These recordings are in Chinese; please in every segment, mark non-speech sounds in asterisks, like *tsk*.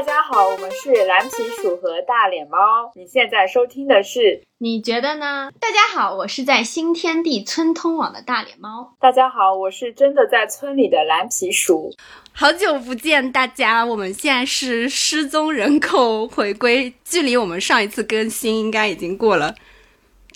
大家好，我们是蓝皮鼠和大脸猫。你现在收听的是？你觉得呢？大家好，我是在新天地村通网的大脸猫。大家好，我是真的在村里的蓝皮鼠。好久不见，大家！我们现在是失踪人口回归，距离我们上一次更新应该已经过了。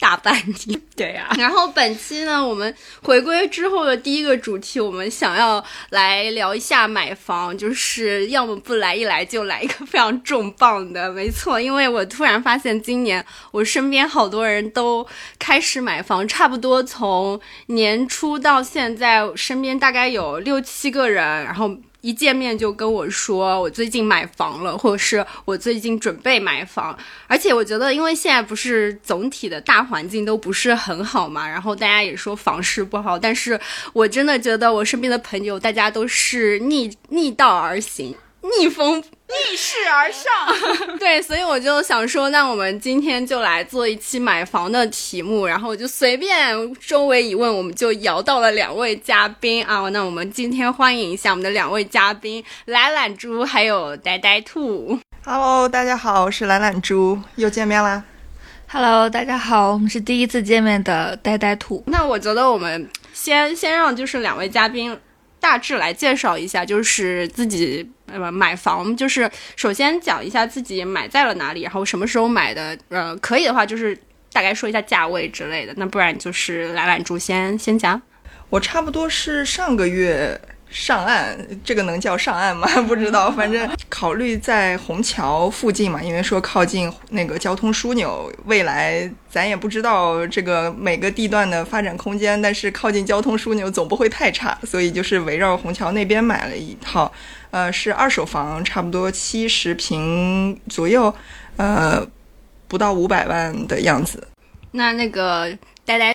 大半年，*laughs* 对呀。然后本期呢，我们回归之后的第一个主题，我们想要来聊一下买房，就是要么不来一来就来一个非常重磅的，没错。因为我突然发现，今年我身边好多人都开始买房，差不多从年初到现在，身边大概有六七个人，然后。一见面就跟我说我最近买房了，或者是我最近准备买房，而且我觉得，因为现在不是总体的大环境都不是很好嘛，然后大家也说房市不好，但是我真的觉得我身边的朋友大家都是逆逆道而行。逆风逆势而上，*laughs* 对，所以我就想说，那我们今天就来做一期买房的题目，然后我就随便周围一问，我们就摇到了两位嘉宾啊。那我们今天欢迎一下我们的两位嘉宾，懒懒猪还有呆呆兔。Hello，大家好，我是懒懒猪，又见面啦。Hello，大家好，我们是第一次见面的呆呆兔。那我觉得我们先先让就是两位嘉宾。大致来介绍一下，就是自己呃买房，就是首先讲一下自己买在了哪里，然后什么时候买的，呃，可以的话就是大概说一下价位之类的，那不然就是来晚猪先先讲。我差不多是上个月。上岸，这个能叫上岸吗？*laughs* 不知道，反 *laughs* 正考虑在虹桥附近嘛，因为说靠近那个交通枢纽，未来咱也不知道这个每个地段的发展空间，但是靠近交通枢纽总不会太差，所以就是围绕虹桥那边买了一套，呃，是二手房，差不多七十平左右，呃，不到五百万的样子。那那个呆呆。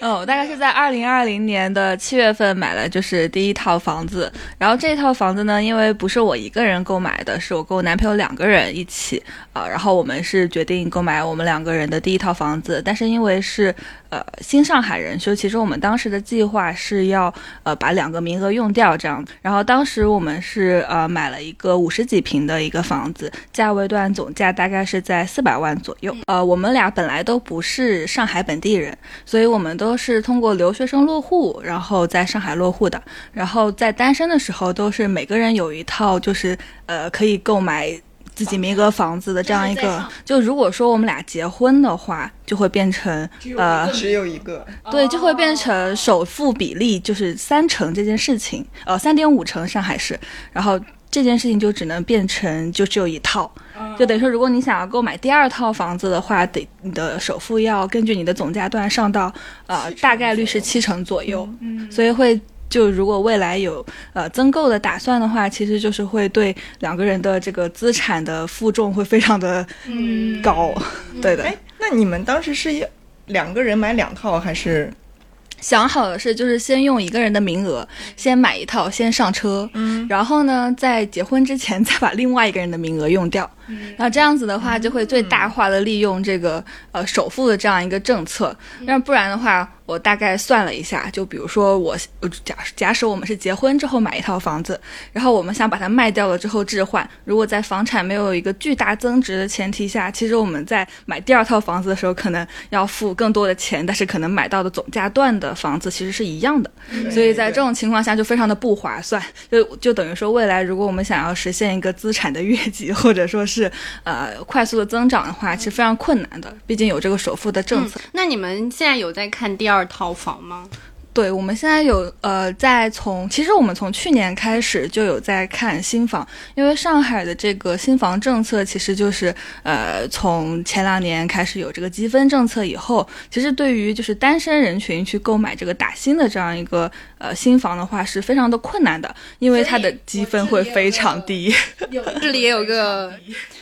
嗯，我大概是在二零二零年的七月份买了，就是第一套房子。然后这套房子呢，因为不是我一个人购买的，是我跟我男朋友两个人一起啊。然后我们是决定购买我们两个人的第一套房子，但是因为是。呃，新上海人，就其实我们当时的计划是要呃把两个名额用掉这样。然后当时我们是呃买了一个五十几平的一个房子，价位段总价大概是在四百万左右。呃，我们俩本来都不是上海本地人，所以我们都是通过留学生落户，然后在上海落户的。然后在单身的时候，都是每个人有一套，就是呃可以购买。自己名个房子的这样一个，就如果说我们俩结婚的话，就会变成呃只有一个，对，就会变成首付比例就是三成这件事情，呃三点五成上海市，然后这件事情就只能变成就只有一套，就等于说如果你想要购买第二套房子的话，得你的首付要根据你的总价段上到呃大概率是七成左右，嗯，所以会。就如果未来有呃增购的打算的话，其实就是会对两个人的这个资产的负重会非常的高，对的。哎，那你们当时是两个人买两套还是？想好的是，就是先用一个人的名额先买一套，先上车，嗯，然后呢，在结婚之前再把另外一个人的名额用掉，嗯，那这样子的话就会最大化的利用这个呃首付的这样一个政策，那不然的话。我大概算了一下，就比如说我假假使我们是结婚之后买一套房子，然后我们想把它卖掉了之后置换，如果在房产没有一个巨大增值的前提下，其实我们在买第二套房子的时候可能要付更多的钱，但是可能买到的总价段的房子其实是一样的，所以在这种情况下就非常的不划算，就就等于说未来如果我们想要实现一个资产的越级或者说是是呃快速的增长的话，其实非常困难的，毕竟有这个首付的政策。那你们现在有在看第二？套房吗？对，我们现在有呃，在从其实我们从去年开始就有在看新房，因为上海的这个新房政策其实就是呃，从前两年开始有这个积分政策以后，其实对于就是单身人群去购买这个打新的这样一个呃新房的话是非常的困难的，因为它的积分会非常低。这里也有个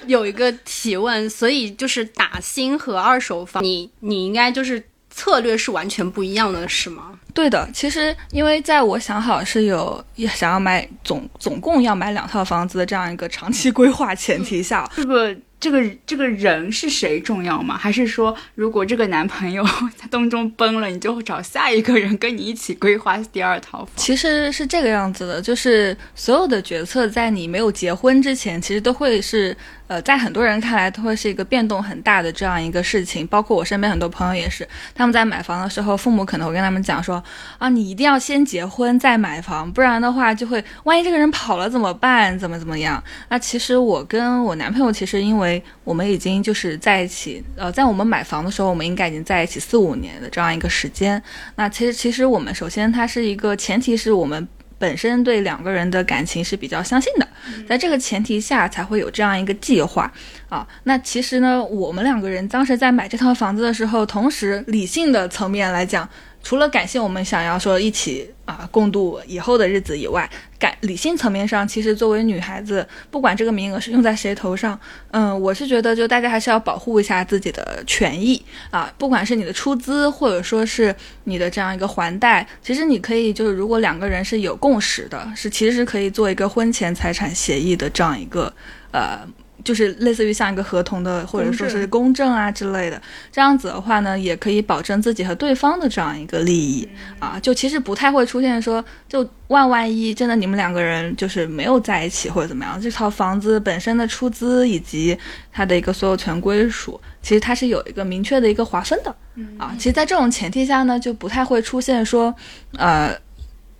有一个提问，所以就是打新和二手房，你你应该就是。策略是完全不一样的，是吗？对的，其实因为在我想好是有想要买总总共要买两套房子的这样一个长期规划前提下，这个这个这个人是谁重要吗？还是说，如果这个男朋友 *laughs* 在当中崩了，你就会找下一个人跟你一起规划第二套房？其实是这个样子的，就是所有的决策在你没有结婚之前，其实都会是。呃，在很多人看来，都会是一个变动很大的这样一个事情。包括我身边很多朋友也是，他们在买房的时候，父母可能会跟他们讲说：“啊，你一定要先结婚再买房，不然的话就会万一这个人跑了怎么办？怎么怎么样？”那其实我跟我男朋友，其实因为我们已经就是在一起，呃，在我们买房的时候，我们应该已经在一起四五年的这样一个时间。那其实，其实我们首先它是一个前提是我们。本身对两个人的感情是比较相信的，在这个前提下才会有这样一个计划啊。那其实呢，我们两个人当时在买这套房子的时候，同时理性的层面来讲。除了感谢我们想要说一起啊共度以后的日子以外，感理性层面上，其实作为女孩子，不管这个名额是用在谁头上，嗯，我是觉得就大家还是要保护一下自己的权益啊，不管是你的出资或者说是你的这样一个还贷，其实你可以就是如果两个人是有共识的，是其实是可以做一个婚前财产协议的这样一个呃。就是类似于像一个合同的，或者说是公证啊之类的，这样子的话呢，也可以保证自己和对方的这样一个利益啊。就其实不太会出现说，就万万一真的你们两个人就是没有在一起或者怎么样，这套房子本身的出资以及它的一个所有权归属，其实它是有一个明确的一个划分的啊。其实，在这种前提下呢，就不太会出现说，呃。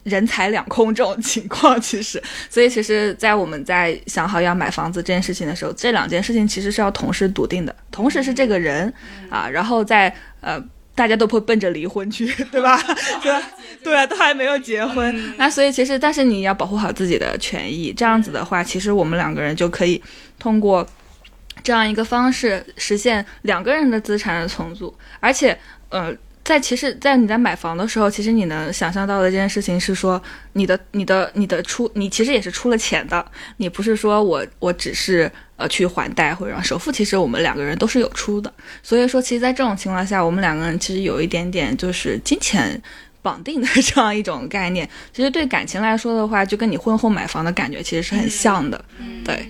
人财两空这种情况，其实，所以其实，在我们在想好要买房子这件事情的时候，这两件事情其实是要同时笃定的，同时是这个人啊，然后在呃，大家都会奔着离婚去，对吧？*laughs* 对 *laughs* 对啊，都还没有结婚，那所以其实，但是你要保护好自己的权益，这样子的话，其实我们两个人就可以通过这样一个方式实现两个人的资产的重组，而且，呃。在其实，在你在买房的时候，其实你能想象到的这件事情是说，你的、你的、你的出，你其实也是出了钱的，你不是说我我只是呃去还贷或者首付，其实我们两个人都是有出的。所以说，其实，在这种情况下，我们两个人其实有一点点就是金钱绑定的这样一种概念。其实对感情来说的话，就跟你婚后买房的感觉其实是很像的，对。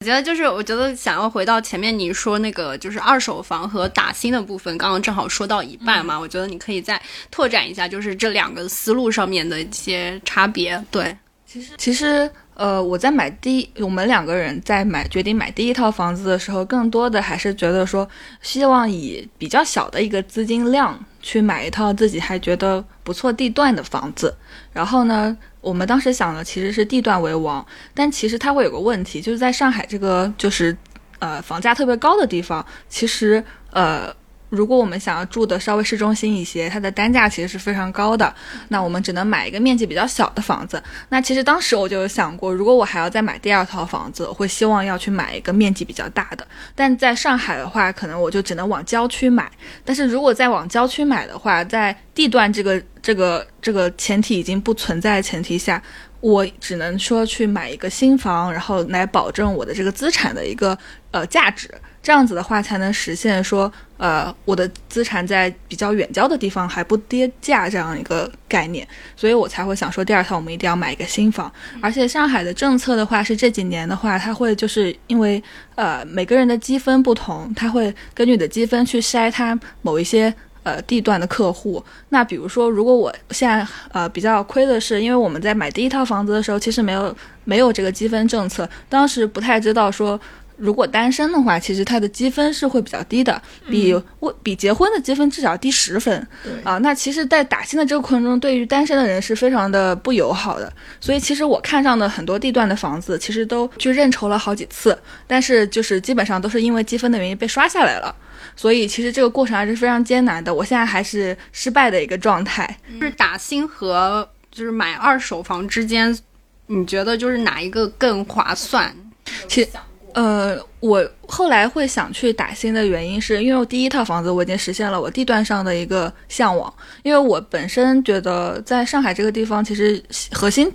我觉得就是，我觉得想要回到前面你说那个就是二手房和打新的部分，刚刚正好说到一半嘛，我觉得你可以再拓展一下，就是这两个思路上面的一些差别。对，其实其实呃，我在买第我们两个人在买决定买第一套房子的时候，更多的还是觉得说，希望以比较小的一个资金量去买一套自己还觉得不错地段的房子，然后呢。我们当时想的其实是地段为王，但其实它会有个问题，就是在上海这个就是，呃，房价特别高的地方，其实呃。如果我们想要住的稍微市中心一些，它的单价其实是非常高的，那我们只能买一个面积比较小的房子。那其实当时我就有想过，如果我还要再买第二套房子，我会希望要去买一个面积比较大的。但在上海的话，可能我就只能往郊区买。但是如果再往郊区买的话，在地段这个这个这个前提已经不存在的前提下，我只能说去买一个新房，然后来保证我的这个资产的一个呃价值。这样子的话，才能实现说，呃，我的资产在比较远郊的地方还不跌价这样一个概念，所以我才会想说，第二套我们一定要买一个新房。而且上海的政策的话，是这几年的话，它会就是因为呃每个人的积分不同，它会根据你的积分去筛它某一些呃地段的客户。那比如说，如果我现在呃比较亏的是，因为我们在买第一套房子的时候，其实没有没有这个积分政策，当时不太知道说。如果单身的话，其实他的积分是会比较低的，比我比结婚的积分至少低十分。啊，那其实，在打新的这个过程中，对于单身的人是非常的不友好的。所以，其实我看上的很多地段的房子，其实都去认筹了好几次，但是就是基本上都是因为积分的原因被刷下来了。所以，其实这个过程还是非常艰难的。我现在还是失败的一个状态。就是打新和就是买二手房之间，你觉得就是哪一个更划算？其实。呃，我后来会想去打新的原因，是因为我第一套房子我已经实现了我地段上的一个向往。因为我本身觉得在上海这个地方，其实核心，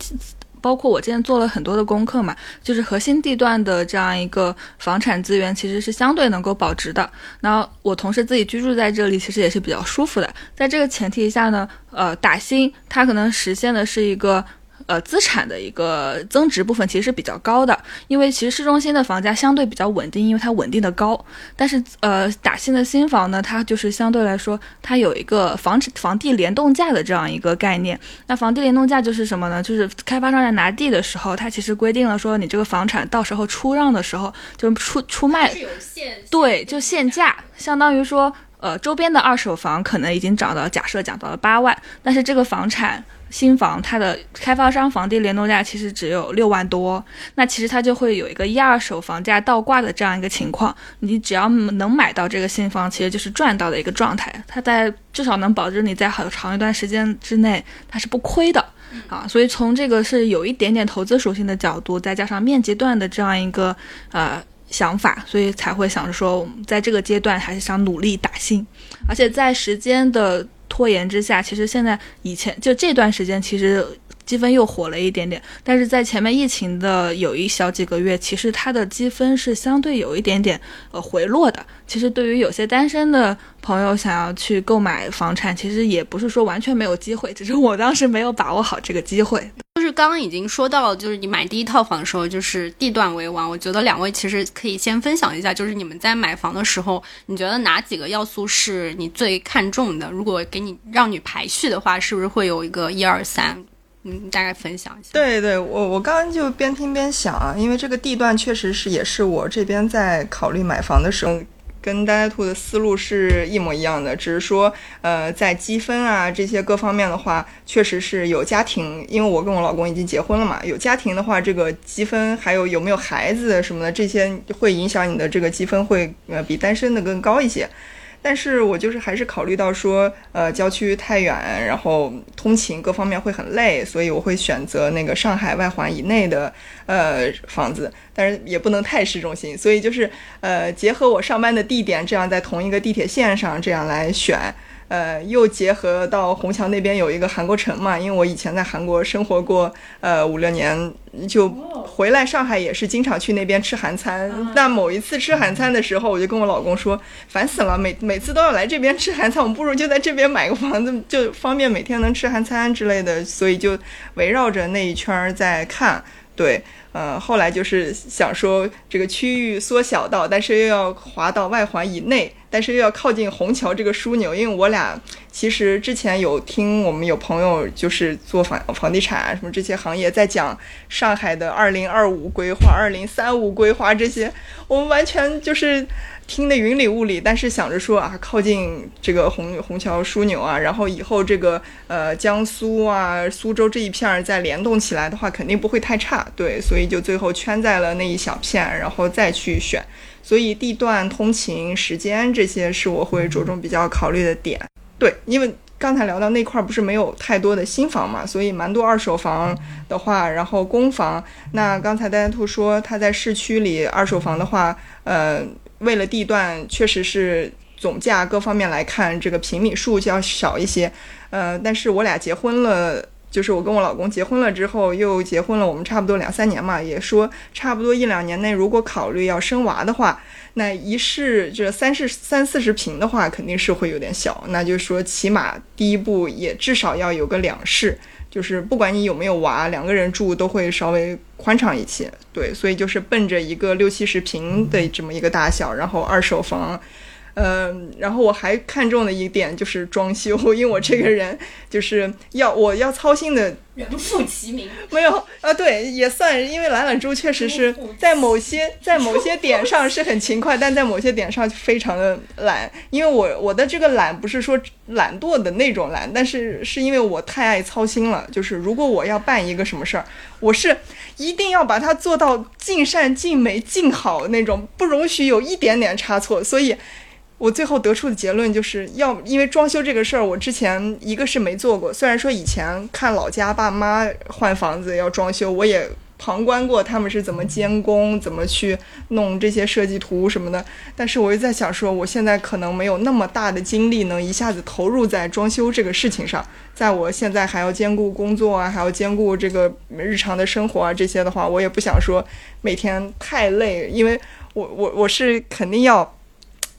包括我之前做了很多的功课嘛，就是核心地段的这样一个房产资源其实是相对能够保值的。然后我同时自己居住在这里，其实也是比较舒服的。在这个前提下呢，呃，打新它可能实现的是一个。呃资产的一个增值部分其实是比较高的，因为其实市中心的房价相对比较稳定，因为它稳定的高。但是呃打新的新房呢，它就是相对来说它有一个房产房地联动价的这样一个概念。那房地联动价就是什么呢？就是开发商在拿地的时候，它其实规定了说你这个房产到时候出让的时候就出出卖，对，就限价，相当于说。呃，周边的二手房可能已经涨到，假设涨到了八万，但是这个房产新房它的开发商房地联动价其实只有六万多，那其实它就会有一个一二手房价倒挂的这样一个情况。你只要能买到这个新房，其实就是赚到的一个状态，它在至少能保证你在很长一段时间之内它是不亏的啊。所以从这个是有一点点投资属性的角度，再加上面积段的这样一个呃。想法，所以才会想着说，我们在这个阶段还是想努力打新，而且在时间的拖延之下，其实现在以前就这段时间，其实积分又火了一点点，但是在前面疫情的有一小几个月，其实它的积分是相对有一点点呃回落的。其实对于有些单身的朋友想要去购买房产，其实也不是说完全没有机会，只是我当时没有把握好这个机会。是刚刚已经说到，就是你买第一套房的时候，就是地段为王。我觉得两位其实可以先分享一下，就是你们在买房的时候，你觉得哪几个要素是你最看重的？如果给你让你排序的话，是不是会有一个一二三？嗯，大概分享一下。对对，我我刚刚就边听边想啊，因为这个地段确实是也是我这边在考虑买房的时候。跟呆呆兔的思路是一模一样的，只是说，呃，在积分啊这些各方面的话，确实是有家庭，因为我跟我老公已经结婚了嘛，有家庭的话，这个积分还有有没有孩子什么的，这些会影响你的这个积分会呃比单身的更高一些。但是我就是还是考虑到说，呃，郊区太远，然后通勤各方面会很累，所以我会选择那个上海外环以内的呃房子，但是也不能太市中心，所以就是呃结合我上班的地点，这样在同一个地铁线上这样来选。呃，又结合到虹桥那边有一个韩国城嘛，因为我以前在韩国生活过，呃五六年，就回来上海也是经常去那边吃韩餐。那某一次吃韩餐的时候，我就跟我老公说，烦死了，每每次都要来这边吃韩餐，我们不如就在这边买个房子，就方便每天能吃韩餐之类的。所以就围绕着那一圈在看，对。呃，后来就是想说这个区域缩小到，但是又要划到外环以内，但是又要靠近虹桥这个枢纽。因为我俩其实之前有听我们有朋友就是做房房地产啊什么这些行业在讲上海的二零二五规划、二零三五规划这些，我们完全就是。听得云里雾里，但是想着说啊，靠近这个虹虹桥枢纽啊，然后以后这个呃江苏啊、苏州这一片儿再联动起来的话，肯定不会太差。对，所以就最后圈在了那一小片，然后再去选。所以地段、通勤时间这些是我会着重比较考虑的点。对，因为刚才聊到那块儿不是没有太多的新房嘛，所以蛮多二手房的话，然后公房。那刚才呆呆兔说他在市区里二手房的话，呃。为了地段，确实是总价各方面来看，这个平米数就要少一些。呃，但是我俩结婚了，就是我跟我老公结婚了之后，又结婚了，我们差不多两三年嘛，也说差不多一两年内，如果考虑要生娃的话，那一室这三室三四十平的话，肯定是会有点小。那就说起码第一步也至少要有个两室。就是不管你有没有娃，两个人住都会稍微宽敞一些，对，所以就是奔着一个六七十平的这么一个大小，然后二手房。然后我还看中的一点就是装修，因为我这个人就是要我要操心的人负其名，没有啊，对，也算，因为懒懒猪确实是在某些在某些点上是很勤快，但在某些点上非常的懒。因为我我的这个懒不是说懒惰的那种懒，但是是因为我太爱操心了。就是如果我要办一个什么事儿，我是一定要把它做到尽善尽美尽好那种，不容许有一点点差错，所以。我最后得出的结论就是要，因为装修这个事儿，我之前一个是没做过。虽然说以前看老家爸妈换房子要装修，我也旁观过他们是怎么监工、怎么去弄这些设计图什么的。但是我又在想说，我现在可能没有那么大的精力能一下子投入在装修这个事情上。在我现在还要兼顾工作啊，还要兼顾这个日常的生活啊这些的话，我也不想说每天太累，因为我我我是肯定要。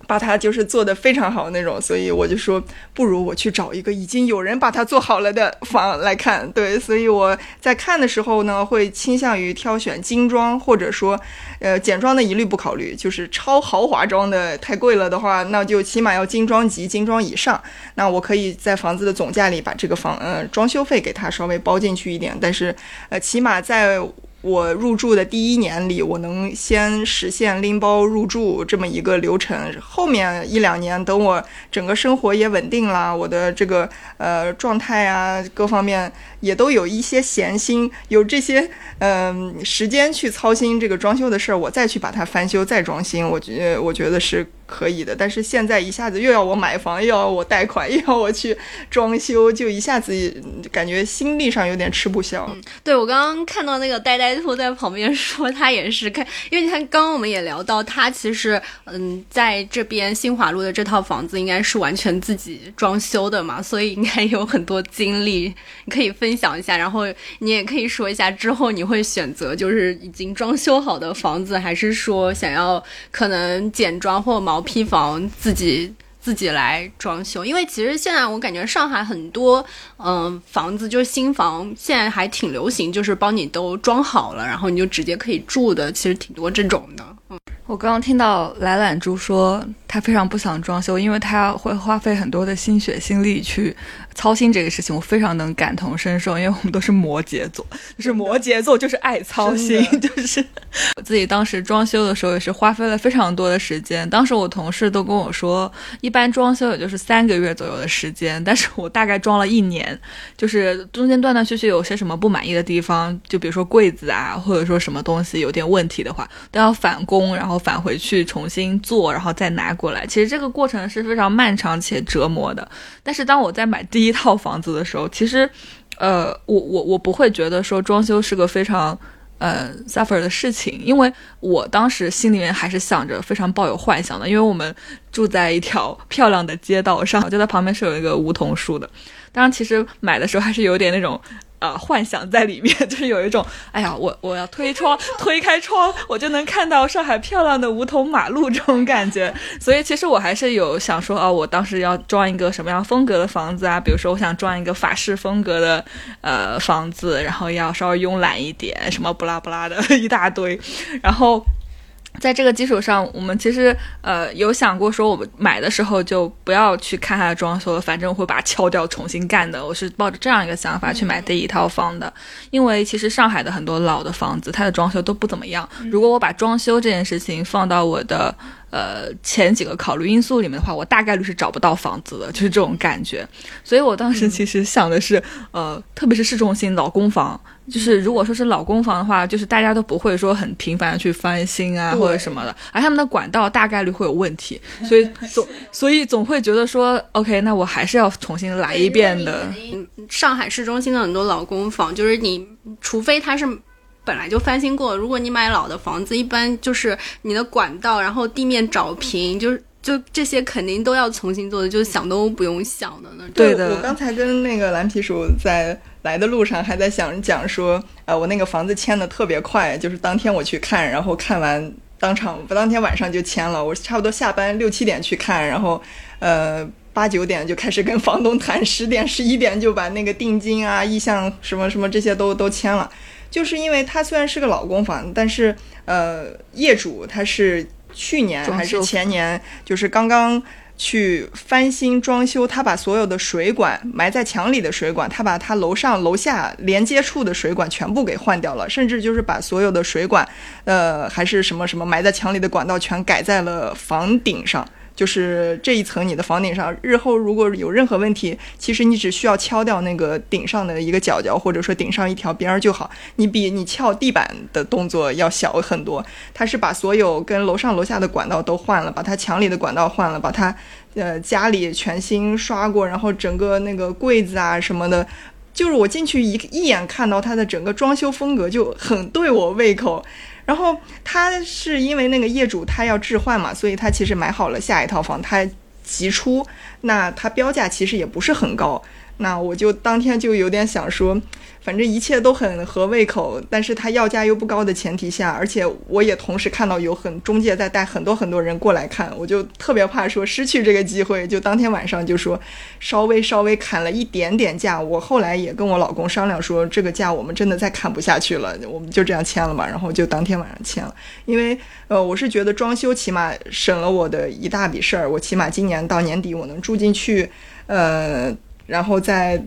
把它就是做的非常好那种，所以我就说，不如我去找一个已经有人把它做好了的房来看。对，所以我在看的时候呢，会倾向于挑选精装，或者说，呃，简装的一律不考虑，就是超豪华装的太贵了的话，那就起码要精装级、精装以上。那我可以在房子的总价里把这个房，呃，装修费给它稍微包进去一点，但是，呃，起码在。我入住的第一年里，我能先实现拎包入住这么一个流程。后面一两年，等我整个生活也稳定了，我的这个呃状态啊，各方面也都有一些闲心，有这些嗯时间去操心这个装修的事儿，我再去把它翻修再装新，我觉我觉得是。可以的，但是现在一下子又要我买房，又要我贷款，*laughs* 又要我去装修，就一下子感觉心力上有点吃不消。对我刚刚看到那个呆呆兔在旁边说，他也是看，因为你看刚刚我们也聊到，他其实嗯在这边新华路的这套房子应该是完全自己装修的嘛，所以应该有很多经历，你可以分享一下，然后你也可以说一下之后你会选择就是已经装修好的房子，还是说想要可能简装或毛。坯房自己自己来装修，因为其实现在我感觉上海很多嗯房子就是新房，现在还挺流行，就是帮你都装好了，然后你就直接可以住的，其实挺多这种的。嗯，我刚刚听到来懒猪说他非常不想装修，因为他会花费很多的心血心力去。操心这个事情，我非常能感同身受，因为我们都是摩羯座，就是摩羯座就是爱操心，就是我自己当时装修的时候也是花费了非常多的时间。当时我同事都跟我说，一般装修也就是三个月左右的时间，但是我大概装了一年，就是中间断断续续有些什么不满意的地方，就比如说柜子啊，或者说什么东西有点问题的话，都要返工，然后返回去重新做，然后再拿过来。其实这个过程是非常漫长且折磨的。但是当我在买第一套房子的时候，其实，呃，我我我不会觉得说装修是个非常呃 suffer 的事情，因为我当时心里面还是想着非常抱有幻想的，因为我们住在一条 *laughs* 漂亮的街道上，就在旁边是有一个梧桐树的。当然，其实买的时候还是有点那种。啊，幻想在里面，*laughs* 就是有一种，哎呀，我我要推窗，推开窗，我就能看到上海漂亮的梧桐马路这种感觉。*laughs* 所以其实我还是有想说，啊，我当时要装一个什么样风格的房子啊？比如说，我想装一个法式风格的呃房子，然后要稍微慵懒一点，什么不拉不拉的 *laughs* 一大堆，然后。在这个基础上，我们其实呃有想过说，我们买的时候就不要去看它的装修了，反正我会把它敲掉重新干的。我是抱着这样一个想法去买第一套房的，因为其实上海的很多老的房子，它的装修都不怎么样。如果我把装修这件事情放到我的。呃，前几个考虑因素里面的话，我大概率是找不到房子的，就是这种感觉。所以我当时其实想的是，呃，特别是市中心老公房，就是如果说是老公房的话，就是大家都不会说很频繁的去翻新啊或者什么的，而他们的管道大概率会有问题，*laughs* 所以总所以总会觉得说，OK，那我还是要重新来一遍的。上海市中心的很多老公房，就是你除非它是。本来就翻新过，如果你买老的房子，一般就是你的管道，然后地面找平，就是就这些肯定都要重新做的，就想都不用想的那种。对的，我刚才跟那个蓝皮鼠在来的路上还在想讲说，呃，我那个房子签的特别快，就是当天我去看，然后看完当场不当天晚上就签了，我差不多下班六七点去看，然后呃八九点就开始跟房东谈，十点十一点就把那个定金啊、意向什么什么这些都都签了。就是因为它虽然是个老公房，但是呃，业主他是去年还是前年，就是刚刚去翻新装修，他把所有的水管埋在墙里的水管，他把他楼上楼下连接处的水管全部给换掉了，甚至就是把所有的水管，呃，还是什么什么埋在墙里的管道全改在了房顶上。就是这一层你的房顶上，日后如果有任何问题，其实你只需要敲掉那个顶上的一个角角，或者说顶上一条边儿就好。你比你撬地板的动作要小很多。他是把所有跟楼上楼下的管道都换了，把他墙里的管道换了，把他呃家里全新刷过，然后整个那个柜子啊什么的，就是我进去一一眼看到他的整个装修风格就很对我胃口。然后他是因为那个业主他要置换嘛，所以他其实买好了下一套房，他急出，那他标价其实也不是很高，那我就当天就有点想说，反正一切都很合胃口，但是他要价又不高的前提下，而且我也同时看到有很中介在带很多很多人过来看，我就特别怕说失去这个机会，就当天晚上就说稍微稍微砍了一点点价。我后来也跟我老公商量说，这个价我们真的再砍不下去了，我们就这样签了吧。然后就当天晚上签了，因为呃，我是觉得装修起码省了我的一大笔事儿，我起码今年到年底我能住进去，呃。然后再，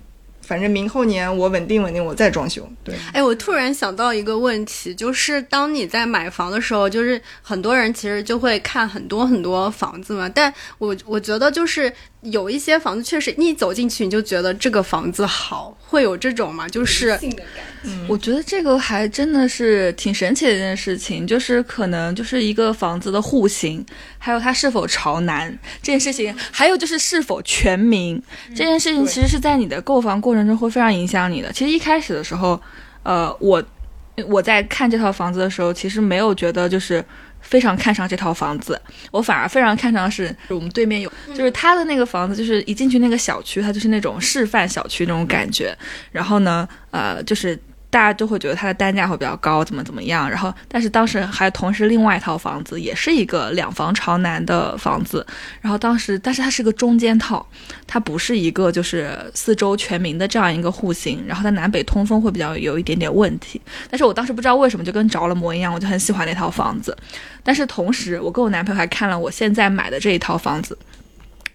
反正明后年我稳定稳定，我再装修。对，哎，我突然想到一个问题，就是当你在买房的时候，就是很多人其实就会看很多很多房子嘛，但我我觉得就是有一些房子确实你走进去你就觉得这个房子好，会有这种嘛，就是。嗯，我觉得这个还真的是挺神奇的一件事情，就是可能就是一个房子的户型，还有它是否朝南这件事情，还有就是是否全明这件事情，其实是在你的购房过程中会非常影响你的。其实一开始的时候，呃，我我在看这套房子的时候，其实没有觉得就是非常看上这套房子，我反而非常看上是我们对面有，就是他的那个房子，就是一进去那个小区，它就是那种示范小区那种感觉，然后呢，呃，就是。大家都会觉得它的单价会比较高，怎么怎么样？然后，但是当时还同时另外一套房子，也是一个两房朝南的房子。然后当时，但是它是个中间套，它不是一个就是四周全明的这样一个户型。然后它南北通风会比较有一点点问题。但是我当时不知道为什么就跟着了魔一样，我就很喜欢那套房子。但是同时，我跟我男朋友还看了我现在买的这一套房子。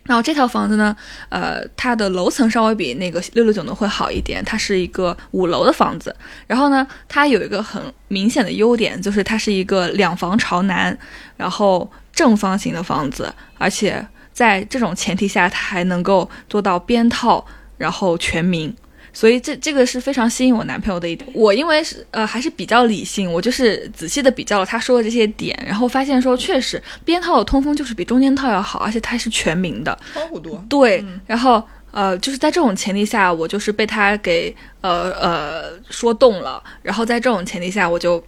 然后这套房子呢，呃，它的楼层稍微比那个六六九呢会好一点，它是一个五楼的房子。然后呢，它有一个很明显的优点，就是它是一个两房朝南，然后正方形的房子，而且在这种前提下，它还能够做到边套，然后全明。所以这这个是非常吸引我男朋友的一点。我因为是呃还是比较理性，我就是仔细的比较了他说的这些点，然后发现说确实边套的通风就是比中间套要好，而且它是全明的，窗户多。对，然后呃就是在这种前提下，我就是被他给呃呃说动了，然后在这种前提下，我就。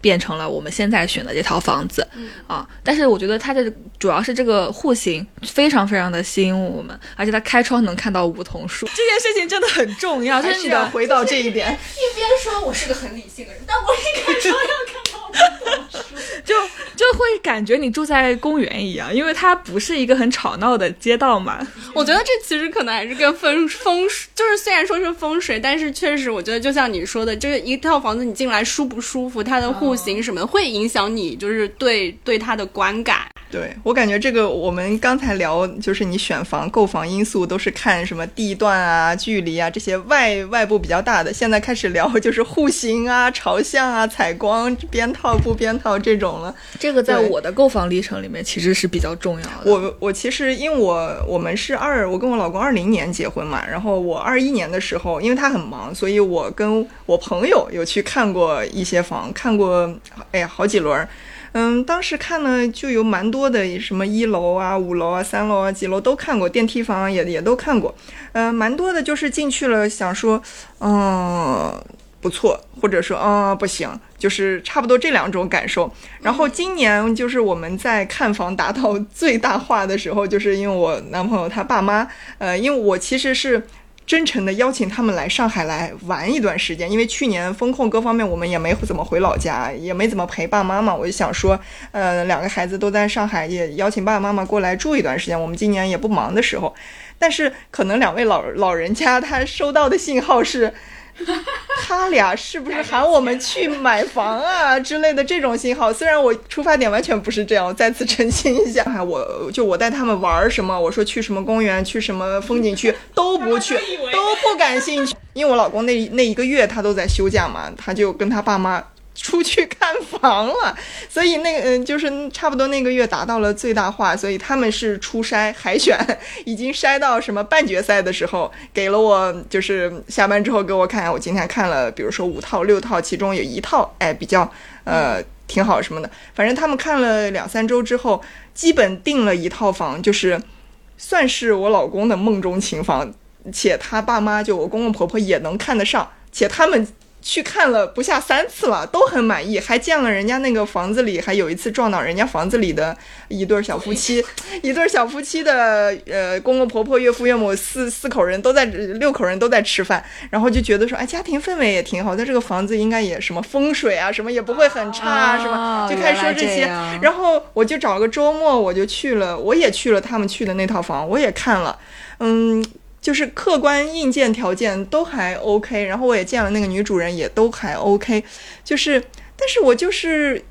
变成了我们现在选的这套房子，啊，但是我觉得它的主要是这个户型非常非常的吸引我们，而且它开窗能看到梧桐树，这件事情真的很重要，还是要回到这一点。一边说我是个很理性的人，但我一开窗要看 *laughs* 就就会感觉你住在公园一样，因为它不是一个很吵闹的街道嘛。我觉得这其实可能还是跟风风水，就是虽然说是风水，但是确实我觉得就像你说的，这个一套房子你进来舒不舒服，它的。户型什么会影响你，就是对对它的观感。对我感觉这个，我们刚才聊，就是你选房购房因素都是看什么地段啊、距离啊这些外外部比较大的。现在开始聊就是户型啊、朝向啊、采光、边套不边套这种了。这个在我的购房历程里面其实是比较重要的。我我其实因为我我们是二，我跟我老公二零年结婚嘛，然后我二一年的时候，因为他很忙，所以我跟我朋友有去看过一些房，看过。哎呀，好几轮，嗯，当时看呢就有蛮多的，什么一楼啊、五楼啊、三楼啊、几楼都看过，电梯房也也都看过，嗯，蛮多的，就是进去了想说，嗯，不错，或者说，嗯，不行，就是差不多这两种感受。然后今年就是我们在看房达到最大化的时候，就是因为我男朋友他爸妈，呃，因为我其实是。真诚的邀请他们来上海来玩一段时间，因为去年风控各方面我们也没怎么回老家，也没怎么陪爸妈妈。我就想说，呃，两个孩子都在上海，也邀请爸爸妈妈过来住一段时间。我们今年也不忙的时候，但是可能两位老老人家他收到的信号是。*laughs* 他俩是不是喊我们去买房啊之类的这种信号？虽然我出发点完全不是这样，我再次澄清一下，*laughs* 我就我带他们玩什么，我说去什么公园，去什么风景区都不去，*laughs* 都不感兴趣，因为我老公那那一个月他都在休假嘛，他就跟他爸妈。出去看房了，*laughs* 所以那个嗯，就是差不多那个月达到了最大化，所以他们是初筛海选，已经筛到什么半决赛的时候，给了我就是下班之后给我看，我今天看了，比如说五套六套，其中有一套哎比较呃挺好什么的，反正他们看了两三周之后，基本定了一套房，就是算是我老公的梦中情房，且他爸妈就我公公婆婆也能看得上，且他们。去看了不下三次了，都很满意，还见了人家那个房子里，还有一次撞到人家房子里的一对小夫妻，*laughs* 一对小夫妻的呃公公婆婆、岳父岳母四四口人都在六口人都在吃饭，然后就觉得说，哎，家庭氛围也挺好，在这个房子应该也什么风水啊，什么也不会很差啊，什么就开始说这些，然后我就找个周末我就去了，我也去了他们去的那套房，我也看了，嗯。就是客观硬件条件都还 OK，然后我也见了那个女主人，也都还 OK。就是，但是我就是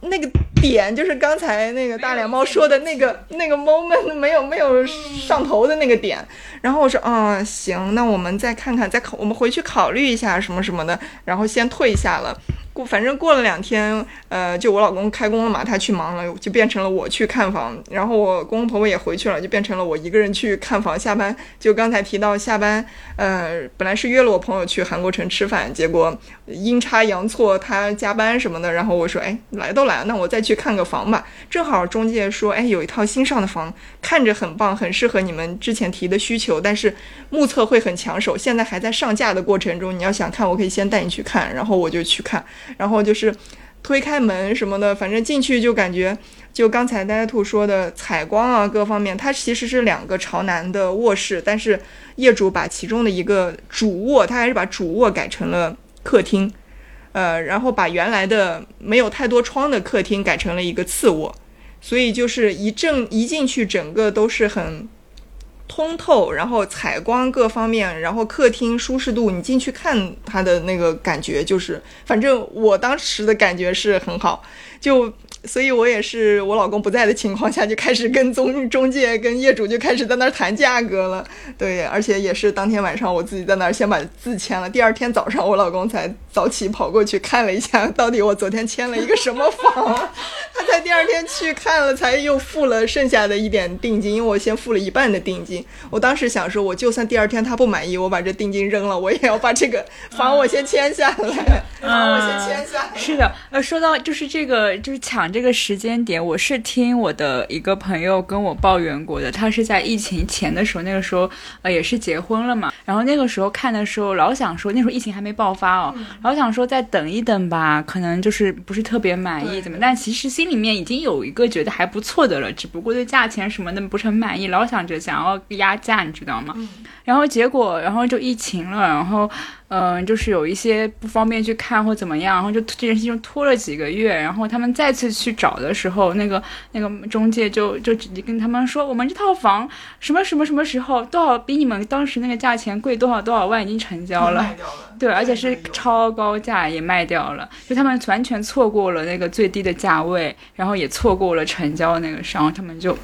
那个点，就是刚才那个大脸猫说的那个那个 moment 没有没有上头的那个点。然后我说，嗯，行，那我们再看看，再考，我们回去考虑一下什么什么的，然后先退下了。过反正过了两天，呃，就我老公开工了嘛，他去忙了，就变成了我去看房，然后我公公婆婆也回去了，就变成了我一个人去看房。下班就刚才提到下班，呃，本来是约了我朋友去韩国城吃饭，结果阴差阳错他加班什么的，然后我说，哎，来都来了，那我再去看个房吧。正好中介说，哎，有一套新上的房，看着很棒，很适合你们之前提的需求，但是目测会很抢手，现在还在上架的过程中。你要想看，我可以先带你去看，然后我就去看。然后就是推开门什么的，反正进去就感觉，就刚才呆呆兔说的采光啊，各方面，它其实是两个朝南的卧室，但是业主把其中的一个主卧，他还是把主卧改成了客厅，呃，然后把原来的没有太多窗的客厅改成了一个次卧，所以就是一正一进去，整个都是很。通透，然后采光各方面，然后客厅舒适度，你进去看它的那个感觉，就是反正我当时的感觉是很好，就。所以我也是我老公不在的情况下就开始跟中中介跟业主就开始在那儿谈价格了，对，而且也是当天晚上我自己在那儿先把字签了，第二天早上我老公才早起跑过去看了一下，到底我昨天签了一个什么房，他才第二天去看了，才又付了剩下的一点定金，因为我先付了一半的定金，我当时想说，我就算第二天他不满意，我把这定金扔了，我也要把这个房我先签下来，*laughs* 房我先签下。是的，呃，说到就是这个就是抢。这个时间点，我是听我的一个朋友跟我抱怨过的。他是在疫情前的时候，那个时候呃也是结婚了嘛。然后那个时候看的时候，老想说那时候疫情还没爆发哦，老想说再等一等吧，可能就是不是特别满意怎么？但其实心里面已经有一个觉得还不错的了，只不过对价钱什么的不是很满意，老想着想要压价，你知道吗？然后结果，然后就疫情了，然后。嗯，就是有一些不方便去看或怎么样，然后就这件事情拖了几个月，然后他们再次去找的时候，那个那个中介就就直接跟他们说，我们这套房什么什么什么时候多少比你们当时那个价钱贵多少多少万已经成交了，对，而且是超高价也卖掉了，就他们完全错过了那个最低的价位，然后也错过了成交那个商，他们就。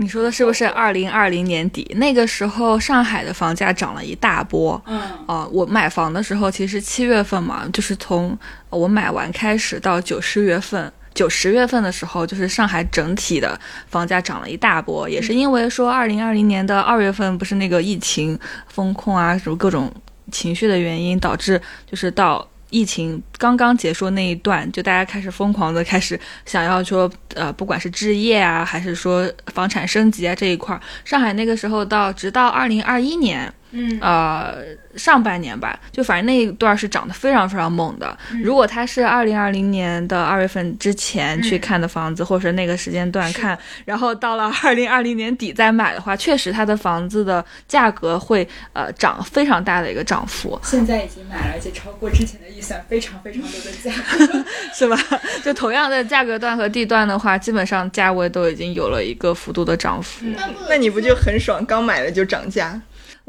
你说的是不是二零二零年底那个时候，上海的房价涨了一大波？嗯，啊，我买房的时候其实七月份嘛，就是从我买完开始到九十月份，九十月份的时候，就是上海整体的房价涨了一大波，也是因为说二零二零年的二月份不是那个疫情风控啊，什么各种情绪的原因，导致就是到。疫情刚刚结束那一段，就大家开始疯狂的开始想要说，呃，不管是置业啊，还是说房产升级啊这一块儿，上海那个时候到直到二零二一年。嗯，呃，上半年吧，就反正那一段是涨得非常非常猛的。如果他是二零二零年的二月份之前去看的房子，或者是那个时间段看，然后到了二零二零年底再买的话，确实他的房子的价格会呃涨非常大的一个涨幅。现在已经买了，而且超过之前的预算非常非常多的价，*laughs* 是吧？就同样的价格段和地段的话，基本上价位都已经有了一个幅度的涨幅。那你不就很爽？刚买了就涨价？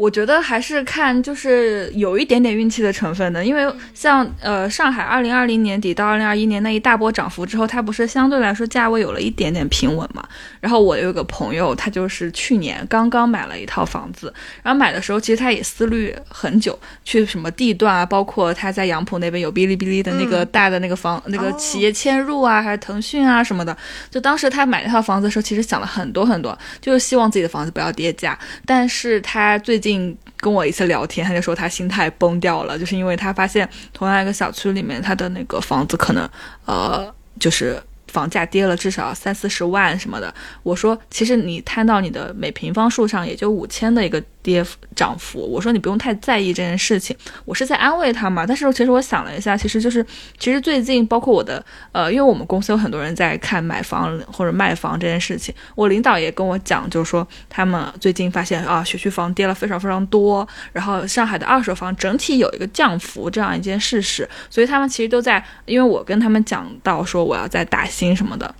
我觉得还是看，就是有一点点运气的成分的，因为像呃上海二零二零年底到二零二一年那一大波涨幅之后，它不是相对来说价位有了一点点平稳嘛？然后我有个朋友，他就是去年刚刚买了一套房子，然后买的时候其实他也思虑很久，去什么地段啊，包括他在杨浦那边有哔哩哔哩的那个大的那个房那个企业迁入啊，还是腾讯啊什么的，就当时他买那套房子的时候，其实想了很多很多，就是希望自己的房子不要跌价，但是他最近。跟我一次聊天，他就说他心态崩掉了，就是因为他发现同样一个小区里面，他的那个房子可能，呃，就是房价跌了至少三四十万什么的。我说，其实你摊到你的每平方数上也就五千的一个跌涨幅。我说你不用太在意这件事情，我是在安慰他嘛。但是其实我想了一下，其实就是其实最近包括我的呃，因为我们公司有很多人在看买房或者卖房这件事情，我领导也跟我讲，就是说他们最近发现啊，学区房跌了非常非常多，然后上海的二手房整体有一个降幅这样一件事实，所以他们其实都在，因为我跟他们讲到说我要在打新什么的。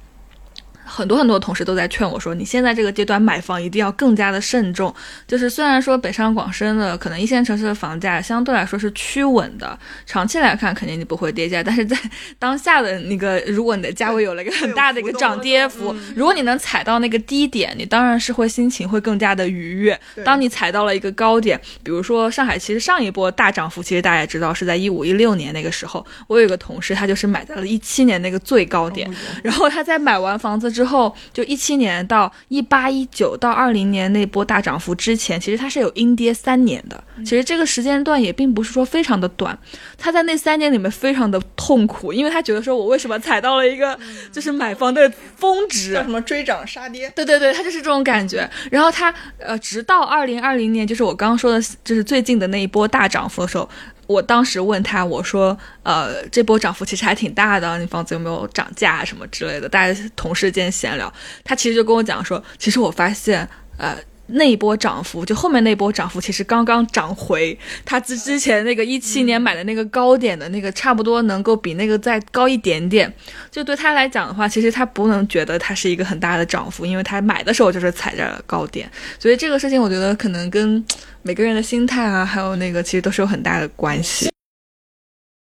很多很多同事都在劝我说，你现在这个阶段买房一定要更加的慎重。就是虽然说北上广深的可能一线城市的房价相对来说是趋稳的，长期来看肯定你不会跌价，但是在当下的那个，如果你的价位有了一个很大的一个涨跌幅，如果你能踩到那个低点，你当然是会心情会更加的愉悦。当你踩到了一个高点，比如说上海，其实上一波大涨幅，其实大家也知道是在一五一六年那个时候，我有一个同事，他就是买在了一七年那个最高点，然后他在买完房子之之后，就一七年到一八一九到二零年那波大涨幅之前，其实它是有阴跌三年的。其实这个时间段也并不是说非常的短，他在那三年里面非常的痛苦，因为他觉得说我为什么踩到了一个就是买房的峰值，叫什么追涨杀跌？对对对，他就是这种感觉。然后他呃，直到二零二零年，就是我刚刚说的，就是最近的那一波大涨幅的时候。我当时问他，我说，呃，这波涨幅其实还挺大的，你房子有没有涨价什么之类的？大家同事间闲聊，他其实就跟我讲说，其实我发现，呃，那一波涨幅，就后面那波涨幅，其实刚刚涨回他之之前那个一七年买的那个高点的那个，差不多能够比那个再高一点点。就对他来讲的话，其实他不能觉得它是一个很大的涨幅，因为他买的时候就是踩着高点，所以这个事情我觉得可能跟。每个人的心态啊，还有那个，其实都是有很大的关系。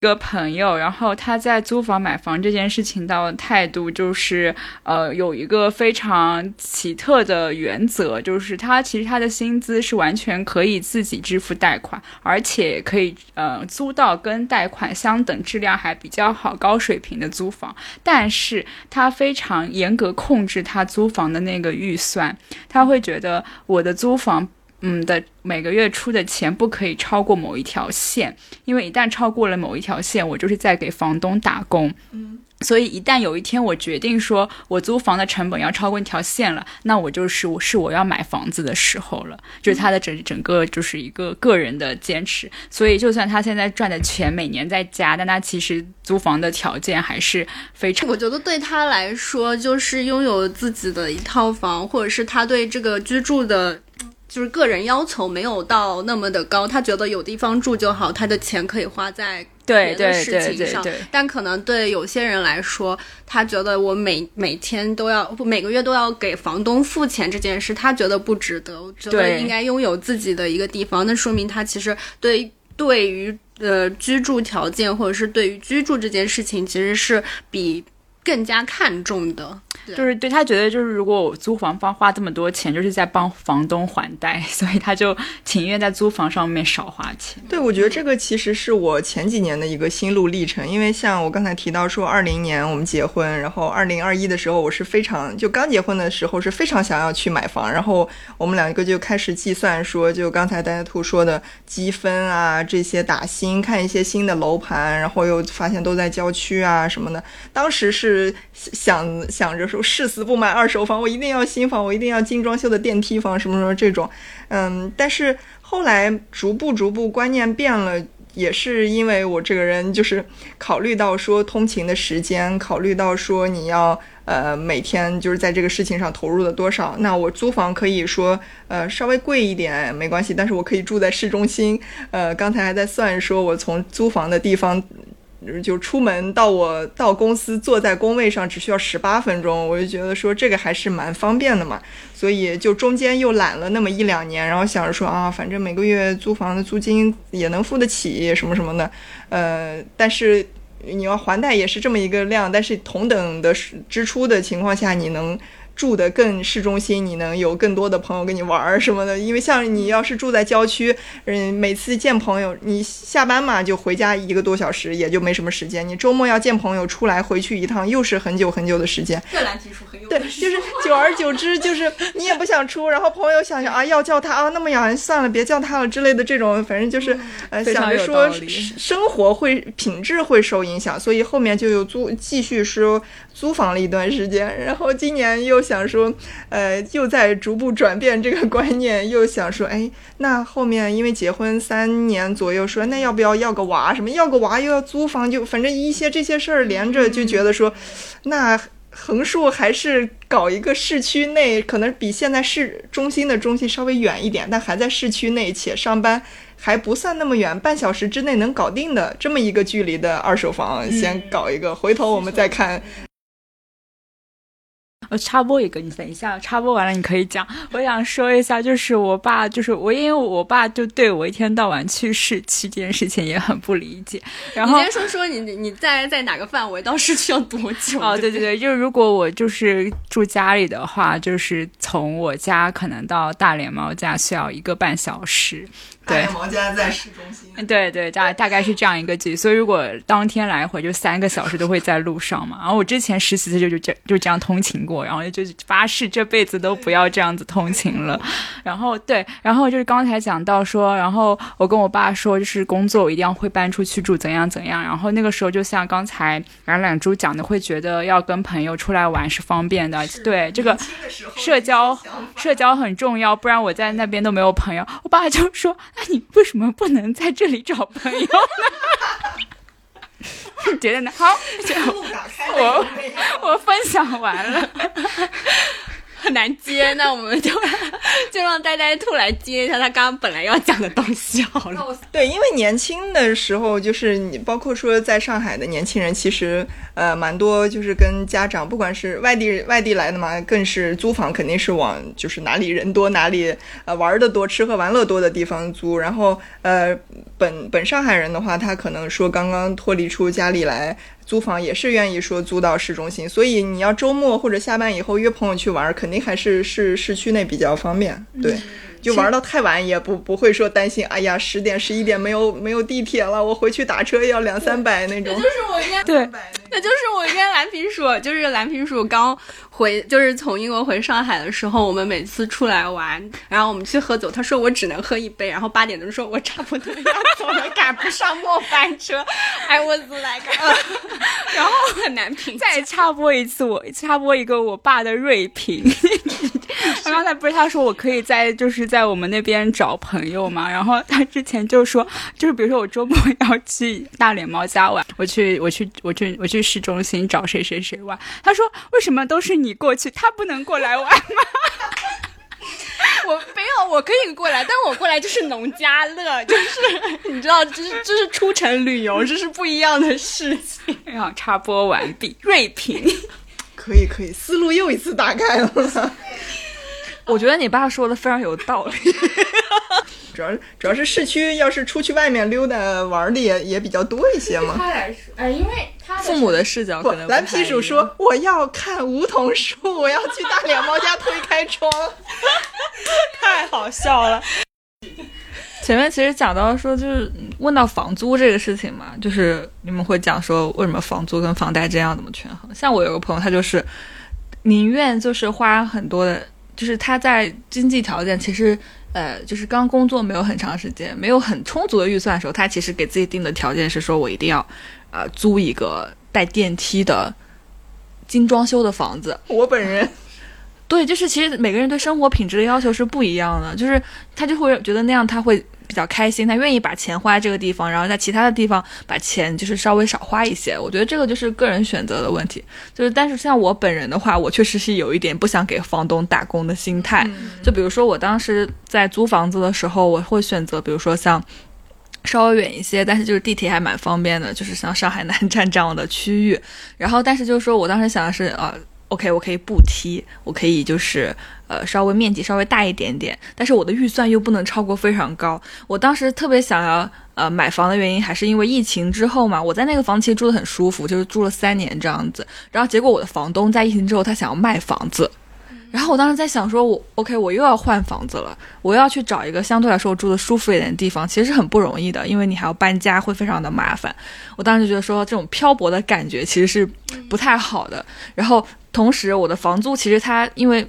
一个朋友，然后他在租房买房这件事情的态度，就是呃，有一个非常奇特的原则，就是他其实他的薪资是完全可以自己支付贷款，而且可以呃租到跟贷款相等、质量还比较好、高水平的租房，但是他非常严格控制他租房的那个预算，他会觉得我的租房。嗯的每个月出的钱不可以超过某一条线，因为一旦超过了某一条线，我就是在给房东打工。嗯，所以一旦有一天我决定说我租房的成本要超过一条线了，那我就是我是我要买房子的时候了。就是他的整整个就是一个个人的坚持。所以就算他现在赚的钱每年在加，但他其实租房的条件还是非常。我觉得对他来说，就是拥有自己的一套房，或者是他对这个居住的。就是个人要求没有到那么的高，他觉得有地方住就好，他的钱可以花在别的事情上。但可能对有些人来说，他觉得我每每天都要不每个月都要给房东付钱这件事，他觉得不值得。我觉得应该拥有自己的一个地方，那说明他其实对对于呃居住条件或者是对于居住这件事情，其实是比更加看重的。就是对他觉得，就是如果我租房方花这么多钱，就是在帮房东还贷，*laughs* 所以他就情愿在租房上面少花钱。对，我觉得这个其实是我前几年的一个心路历程。因为像我刚才提到说，二零年我们结婚，然后二零二一的时候，我是非常就刚结婚的时候是非常想要去买房，然后我们两个就开始计算说，就刚才大家图说的积分啊这些打新，看一些新的楼盘，然后又发现都在郊区啊什么的。当时是想想着。誓死不买二手房，我一定要新房，我一定要精装修的电梯房，什么什么这种，嗯，但是后来逐步逐步观念变了，也是因为我这个人就是考虑到说通勤的时间，考虑到说你要呃每天就是在这个事情上投入了多少，那我租房可以说呃稍微贵一点没关系，但是我可以住在市中心，呃，刚才还在算说我从租房的地方。就出门到我到公司坐在工位上只需要十八分钟，我就觉得说这个还是蛮方便的嘛，所以就中间又懒了那么一两年，然后想着说啊，反正每个月租房的租金也能付得起什么什么的，呃，但是你要还贷也是这么一个量，但是同等的支出的情况下，你能。住的更市中心，你能有更多的朋友跟你玩儿什么的。因为像你要是住在郊区，嗯，每次见朋友，你下班嘛就回家一个多小时，也就没什么时间。你周末要见朋友出来回去一趟，又是很久很久的时间。这蓝皮书很有对，就是久而久之，就是你也不想出，然后朋友想想啊，要叫他啊，那么远，算了，别叫他了之类的这种，反正就是呃想着说生活会品质会受影响，所以后面就有租继续说租房了一段时间，然后今年又。想说，呃，又在逐步转变这个观念，又想说，哎，那后面因为结婚三年左右，说那要不要要个娃？什么要个娃又要租房，就反正一些这些事儿连着，就觉得说，那横竖还是搞一个市区内，可能比现在市中心的中心稍微远一点，但还在市区内，且上班还不算那么远，半小时之内能搞定的这么一个距离的二手房，先搞一个，回头我们再看。我插播一个，你等一下，插播完了你可以讲。我想说一下，就是我爸，就是我，因为我爸就对我一天到晚去市区这件事情也很不理解。然后你先说说你你在在哪个范围到市区要多久？哦，对对对，就是如果我就是住家里的话，就是从我家可能到大连猫家需要一个半小时。对，毛家在市中心。对对，大大概是这样一个距离，所以如果当天来回就三个小时都会在路上嘛。然后我之前实习的时候就就就这样通勤过，然后就发誓这辈子都不要这样子通勤了。然后对，然后就是刚才讲到说，然后我跟我爸说，就是工作我一定要会搬出去住，怎样怎样。然后那个时候就像刚才冉冉珠讲的，会觉得要跟朋友出来玩是方便的。对，这个社交社交很重要，不然我在那边都没有朋友。我爸就说。那你为什么不能在这里找朋友呢？*laughs* *laughs* 觉得呢？好，我我分享完了。很难接，那我们就 *laughs* 就让呆呆兔来接一下他刚刚本来要讲的东西好了。*laughs* 对，因为年轻的时候，就是你包括说在上海的年轻人，其实呃蛮多，就是跟家长，不管是外地外地来的嘛，更是租房肯定是往就是哪里人多哪里呃玩的多、吃喝玩乐多的地方租。然后呃本本上海人的话，他可能说刚刚脱离出家里来。租房也是愿意说租到市中心，所以你要周末或者下班以后约朋友去玩，肯定还是市市区内比较方便。对，就玩到太晚也不不会说担心，哎呀十点十一点没有没有地铁了，我回去打车要两三百那种。就是我应该对，那就是我跟蓝皮鼠，就是蓝皮鼠刚。回就是从英国回上海的时候，我们每次出来玩，然后我们去喝酒，他说我只能喝一杯，然后八点钟说我差不多要走了，*laughs* 赶不上末班车，I was like，*laughs* 然后很难评。再插播一次，我插播一个我爸的锐评。他刚才不是他说我可以在就是在我们那边找朋友嘛，然后他之前就说，就是比如说我周末 *laughs* 要去大脸猫家玩，我去我去我去我去市中心找谁谁谁玩，他说为什么都是你？过去，他不能过来玩吗？*laughs* 我没有，我可以过来，但我过来就是农家乐，就是你知道，这是这是出城旅游，这是不一样的事情。*laughs* 然后，插播完毕，锐评，可以可以，思路又一次打开了。我觉得你爸说的非常有道理。*laughs* 主要主要是市区，要是出去外面溜达玩的也也比较多一些嘛。他来说，哎，因为他父母的视角可能。蓝皮鼠说：“我要看梧桐树，我要去大脸猫家推开窗。*laughs* ”太好笑了。*laughs* 前面其实讲到说，就是问到房租这个事情嘛，就是你们会讲说，为什么房租跟房贷这样怎么权衡？像我有个朋友，他就是宁愿就是花很多的，就是他在经济条件其实。呃，就是刚工作没有很长时间，没有很充足的预算的时候，他其实给自己定的条件是说，我一定要，呃，租一个带电梯的精装修的房子。*laughs* 我本人，对，就是其实每个人对生活品质的要求是不一样的，就是他就会觉得那样他会。比较开心，他愿意把钱花在这个地方，然后在其他的地方把钱就是稍微少花一些。我觉得这个就是个人选择的问题。就是，但是像我本人的话，我确实是有一点不想给房东打工的心态。就比如说，我当时在租房子的时候，我会选择，比如说像稍微远一些，但是就是地铁还蛮方便的，就是像上海南站这样的区域。然后，但是就是说我当时想的是，呃，OK，我可以不踢，我可以就是。呃，稍微面积稍微大一点点，但是我的预算又不能超过非常高。我当时特别想要呃买房的原因，还是因为疫情之后嘛，我在那个房其实住的很舒服，就是住了三年这样子。然后结果我的房东在疫情之后，他想要卖房子，然后我当时在想说，我 OK，我又要换房子了，我要去找一个相对来说我住的舒服一点的地方，其实是很不容易的，因为你还要搬家，会非常的麻烦。我当时就觉得说，这种漂泊的感觉其实是不太好的。然后同时，我的房租其实它因为。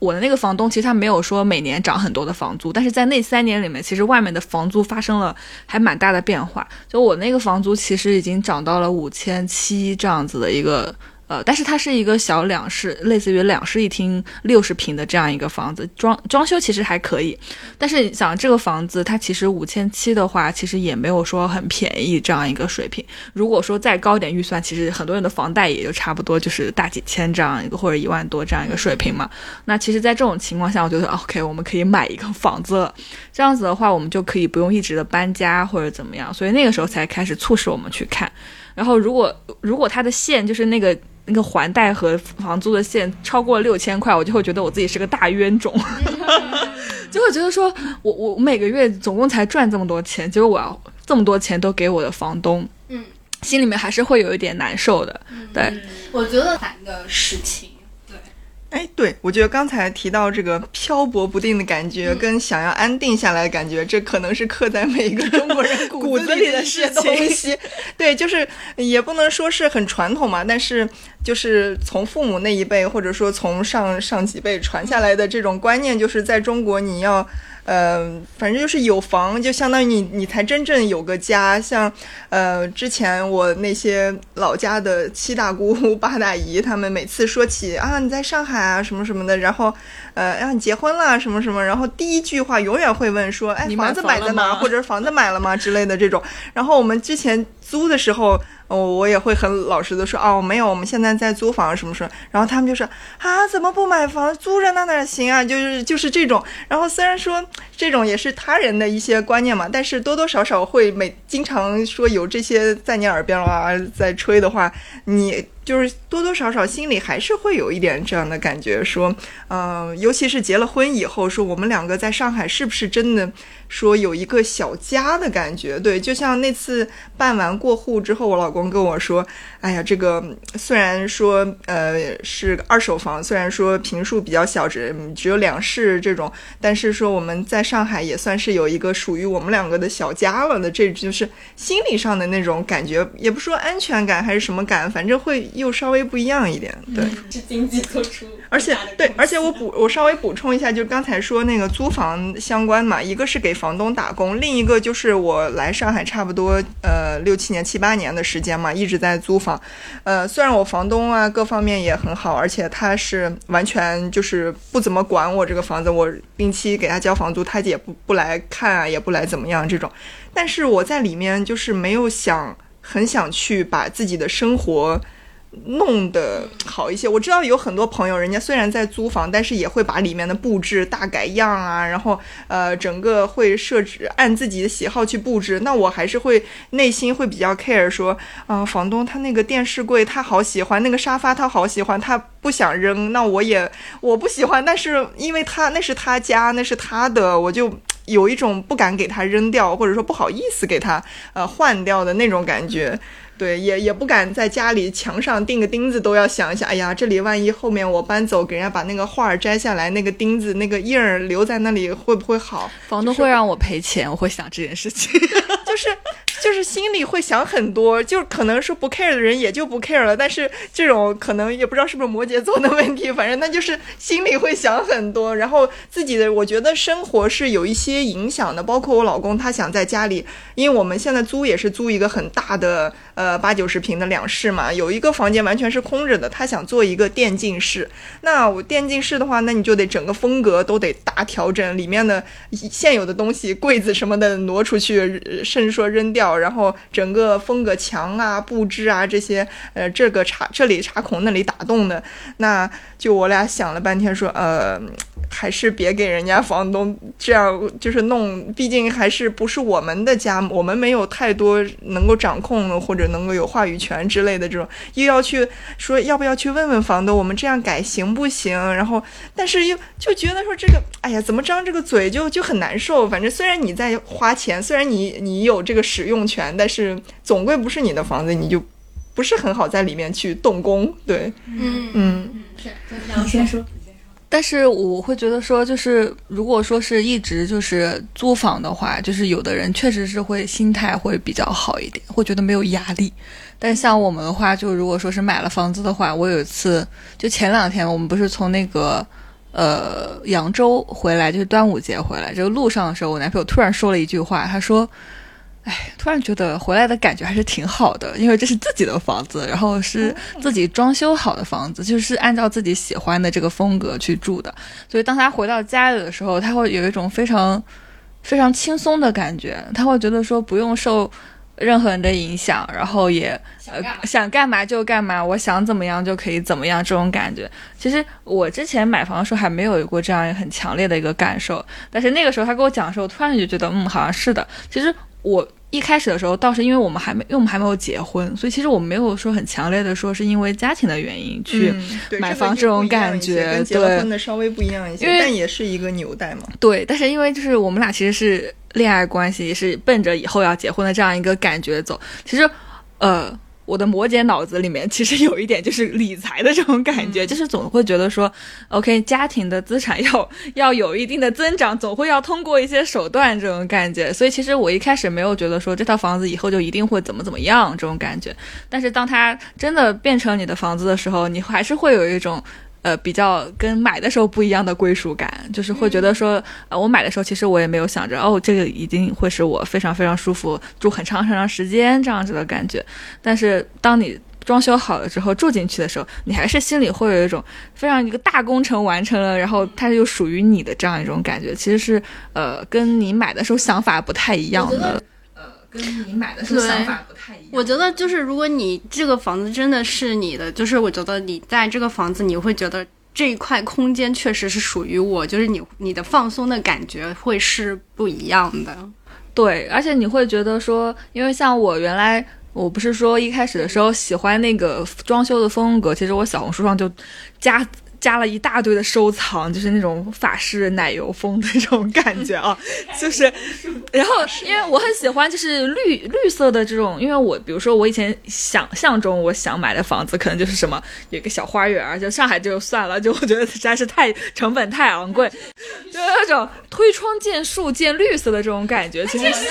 我的那个房东其实他没有说每年涨很多的房租，但是在那三年里面，其实外面的房租发生了还蛮大的变化。就我那个房租其实已经涨到了五千七这样子的一个呃，但是它是一个小两室，类似于两室一厅六十平的这样一个房子，装装修其实还可以。但是想这个房子，它其实五千七的话，其实也没有说很便宜这样一个水平。如果说再高点预算，其实很多人的房贷也就差不多就是大几千这样一个或者一万多这样一个水平嘛。那其实，在这种情况下，我觉得 OK，我们可以买一个房子了。这样子的话，我们就可以不用一直的搬家或者怎么样。所以那个时候才开始促使我们去看。然后如果如果它的线就是那个。那个还贷和房租的线超过六千块，我就会觉得我自己是个大冤种，*laughs* 就会觉得说我我每个月总共才赚这么多钱，结果我要这么多钱都给我的房东，嗯，心里面还是会有一点难受的。对，我觉得难的事情。对哎，对，我觉得刚才提到这个漂泊不定的感觉，跟想要安定下来的感觉，这可能是刻在每一个中国人 *laughs* 骨子里的事东西。*laughs* 对，就是也不能说是很传统嘛，但是就是从父母那一辈，或者说从上上几辈传下来的这种观念，就是在中国你要。呃，反正就是有房，就相当于你，你才真正有个家。像，呃，之前我那些老家的七大姑 *laughs* 八大姨，他们每次说起啊，你在上海啊，什么什么的，然后，呃，让你结婚了，什么什么，然后第一句话永远会问说，哎，房子买在哪儿，或者房子买了吗之类的这种。然后我们之前租的时候。哦，我也会很老实的说，哦，没有，我们现在在租房什么什么，然后他们就说，啊，怎么不买房租着那哪行啊？就是就是这种，然后虽然说这种也是他人的一些观念嘛，但是多多少少会每经常说有这些在你耳边啊在吹的话，你。就是多多少少心里还是会有一点这样的感觉，说，嗯，尤其是结了婚以后，说我们两个在上海是不是真的说有一个小家的感觉？对，就像那次办完过户之后，我老公跟我说，哎呀，这个虽然说呃是二手房，虽然说平数比较小，只只有两室这种，但是说我们在上海也算是有一个属于我们两个的小家了的，这就是心理上的那种感觉，也不说安全感还是什么感，反正会。又稍微不一样一点，对，是经济做出，而且对，而且我补，我稍微补充一下，就刚才说那个租房相关嘛，一个是给房东打工，另一个就是我来上海差不多呃六七年七八年的时间嘛，一直在租房，呃，虽然我房东啊各方面也很好，而且他是完全就是不怎么管我这个房子，我定期给他交房租，他也不不来看啊，也不来怎么样这种，但是我在里面就是没有想很想去把自己的生活。弄得好一些。我知道有很多朋友，人家虽然在租房，但是也会把里面的布置大改样啊，然后呃，整个会设置按自己的喜好去布置。那我还是会内心会比较 care，说啊，房东他那个电视柜他好喜欢，那个沙发他好喜欢，他不想扔。那我也我不喜欢，但是因为他那是他家，那是他的，我就有一种不敢给他扔掉，或者说不好意思给他呃换掉的那种感觉。对，也也不敢在家里墙上钉个钉子，都要想一下。哎呀，这里万一后面我搬走，给人家把那个画摘下来，那个钉子、那个印儿留在那里，会不会好？房东会让我赔钱，我会想这件事情，*laughs* 就是就是心里会想很多，就可能说不 care 的人也就不 care 了。但是这种可能也不知道是不是摩羯座的问题，反正那就是心里会想很多。然后自己的，我觉得生活是有一些影响的，包括我老公他想在家里，因为我们现在租也是租一个很大的呃。呃，八九十平的两室嘛，有一个房间完全是空着的。他想做一个电竞室，那我电竞室的话，那你就得整个风格都得大调整，里面的现有的东西，柜子什么的挪出去，甚至说扔掉，然后整个风格墙啊、布置啊这些，呃，这个插这里插孔，那里打洞的，那就我俩想了半天，说呃。还是别给人家房东这样就是弄，毕竟还是不是我们的家，我们没有太多能够掌控或者能够有话语权之类的这种，又要去说要不要去问问房东，我们这样改行不行？然后，但是又就觉得说这个，哎呀，怎么张这个嘴就就很难受。反正虽然你在花钱，虽然你你有这个使用权，但是总归不是你的房子，你就不是很好在里面去动工。对，嗯嗯，是，你先说。但是我会觉得说，就是如果说是一直就是租房的话，就是有的人确实是会心态会比较好一点，会觉得没有压力。但像我们的话，就如果说是买了房子的话，我有一次就前两天我们不是从那个呃扬州回来，就是端午节回来，这个路上的时候，我男朋友突然说了一句话，他说。哎，突然觉得回来的感觉还是挺好的，因为这是自己的房子，然后是自己装修好的房子，就是按照自己喜欢的这个风格去住的。所以当他回到家里的时候，他会有一种非常非常轻松的感觉，他会觉得说不用受任何人的影响，然后也呃想干嘛就干嘛，我想怎么样就可以怎么样，这种感觉。其实我之前买房的时候还没有过这样很强烈的一个感受，但是那个时候他跟我讲的时候，突然就觉得嗯，好像是的。其实我。一开始的时候倒是因为我们还没，因为我们还没有结婚，所以其实我们没有说很强烈的说是因为家庭的原因去买房这种感觉，跟结婚的稍微不一样一些，但也是一个纽带嘛。对，但是因为就是我们俩其实是恋爱关系，也是奔着以后要结婚的这样一个感觉走。其实，呃。我的摩羯脑子里面其实有一点就是理财的这种感觉，就是总会觉得说，OK，家庭的资产要 *laughs* 要有一定的增长，总会要通过一些手段这种感觉。所以其实我一开始没有觉得说这套房子以后就一定会怎么怎么样这种感觉。但是当它真的变成你的房子的时候，你还是会有一种。呃，比较跟买的时候不一样的归属感，就是会觉得说，呃，我买的时候其实我也没有想着，哦，这个一定会是我非常非常舒服住很长很长时间这样子的感觉。但是当你装修好了之后住进去的时候，你还是心里会有一种非常一个大工程完成了，然后它又属于你的这样一种感觉。其实是呃，跟你买的时候想法不太一样的。跟你买的是想法不太一样。我觉得就是，如果你这个房子真的是你的，就是我觉得你在这个房子，你会觉得这一块空间确实是属于我，就是你你的放松的感觉会是不一样的。对，而且你会觉得说，因为像我原来，我不是说一开始的时候喜欢那个装修的风格，其实我小红书上就加。加了一大堆的收藏，就是那种法式奶油风的那种感觉啊，*laughs* 就是，然后因为我很喜欢就是绿绿色的这种，因为我比如说我以前想象中我想买的房子可能就是什么有个小花园，就上海就算了，就我觉得实在是太成本太昂贵，就那种推窗见树见绿色的这种感觉，其实是，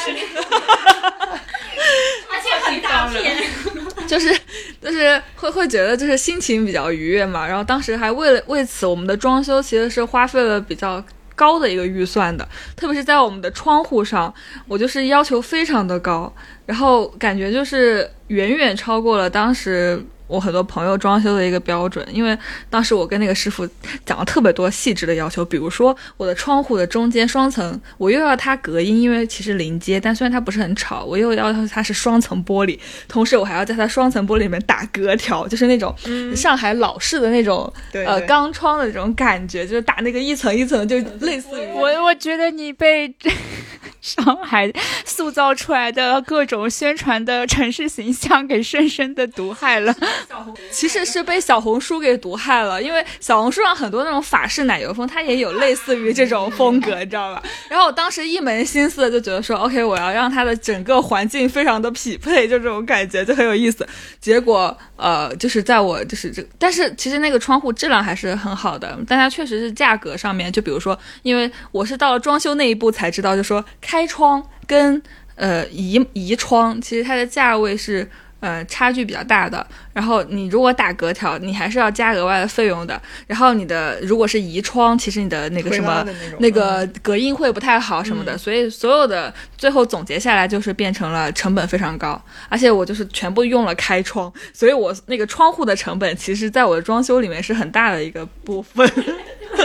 *laughs* *laughs* 而且很大片。*laughs* 就是，就是会会觉得就是心情比较愉悦嘛，然后当时还为了为此，我们的装修其实是花费了比较高的一个预算的，特别是在我们的窗户上，我就是要求非常的高，然后感觉就是远远超过了当时。我很多朋友装修的一个标准，因为当时我跟那个师傅讲了特别多细致的要求，比如说我的窗户的中间双层，我又要它隔音，因为其实临街，但虽然它不是很吵，我又要求它是双层玻璃，同时我还要在它双层玻璃里面打隔条，就是那种上海老式的那种呃钢窗的那种感觉，就是打那个一层一层，就类似于我我觉得你被 *laughs* 上海塑造出来的各种宣传的城市形象给深深的毒害了。*laughs* 其实是被小红书给毒害了，因为小红书上很多那种法式奶油风，它也有类似于这种风格，你知道吧？然后我当时一门心思的就觉得说，OK，我要让它的整个环境非常的匹配，就这种感觉就很有意思。结果，呃，就是在我就是这，但是其实那个窗户质量还是很好的，但它确实是价格上面，就比如说，因为我是到了装修那一步才知道，就说开窗跟呃移移窗，其实它的价位是。呃，差距比较大的。然后你如果打隔条，你还是要加额外的费用的。然后你的如果是移窗，其实你的那个什么那个隔音会不太好什么的。所以所有的最后总结下来就是变成了成本非常高。而且我就是全部用了开窗，所以我那个窗户的成本，其实在我的装修里面是很大的一个部分。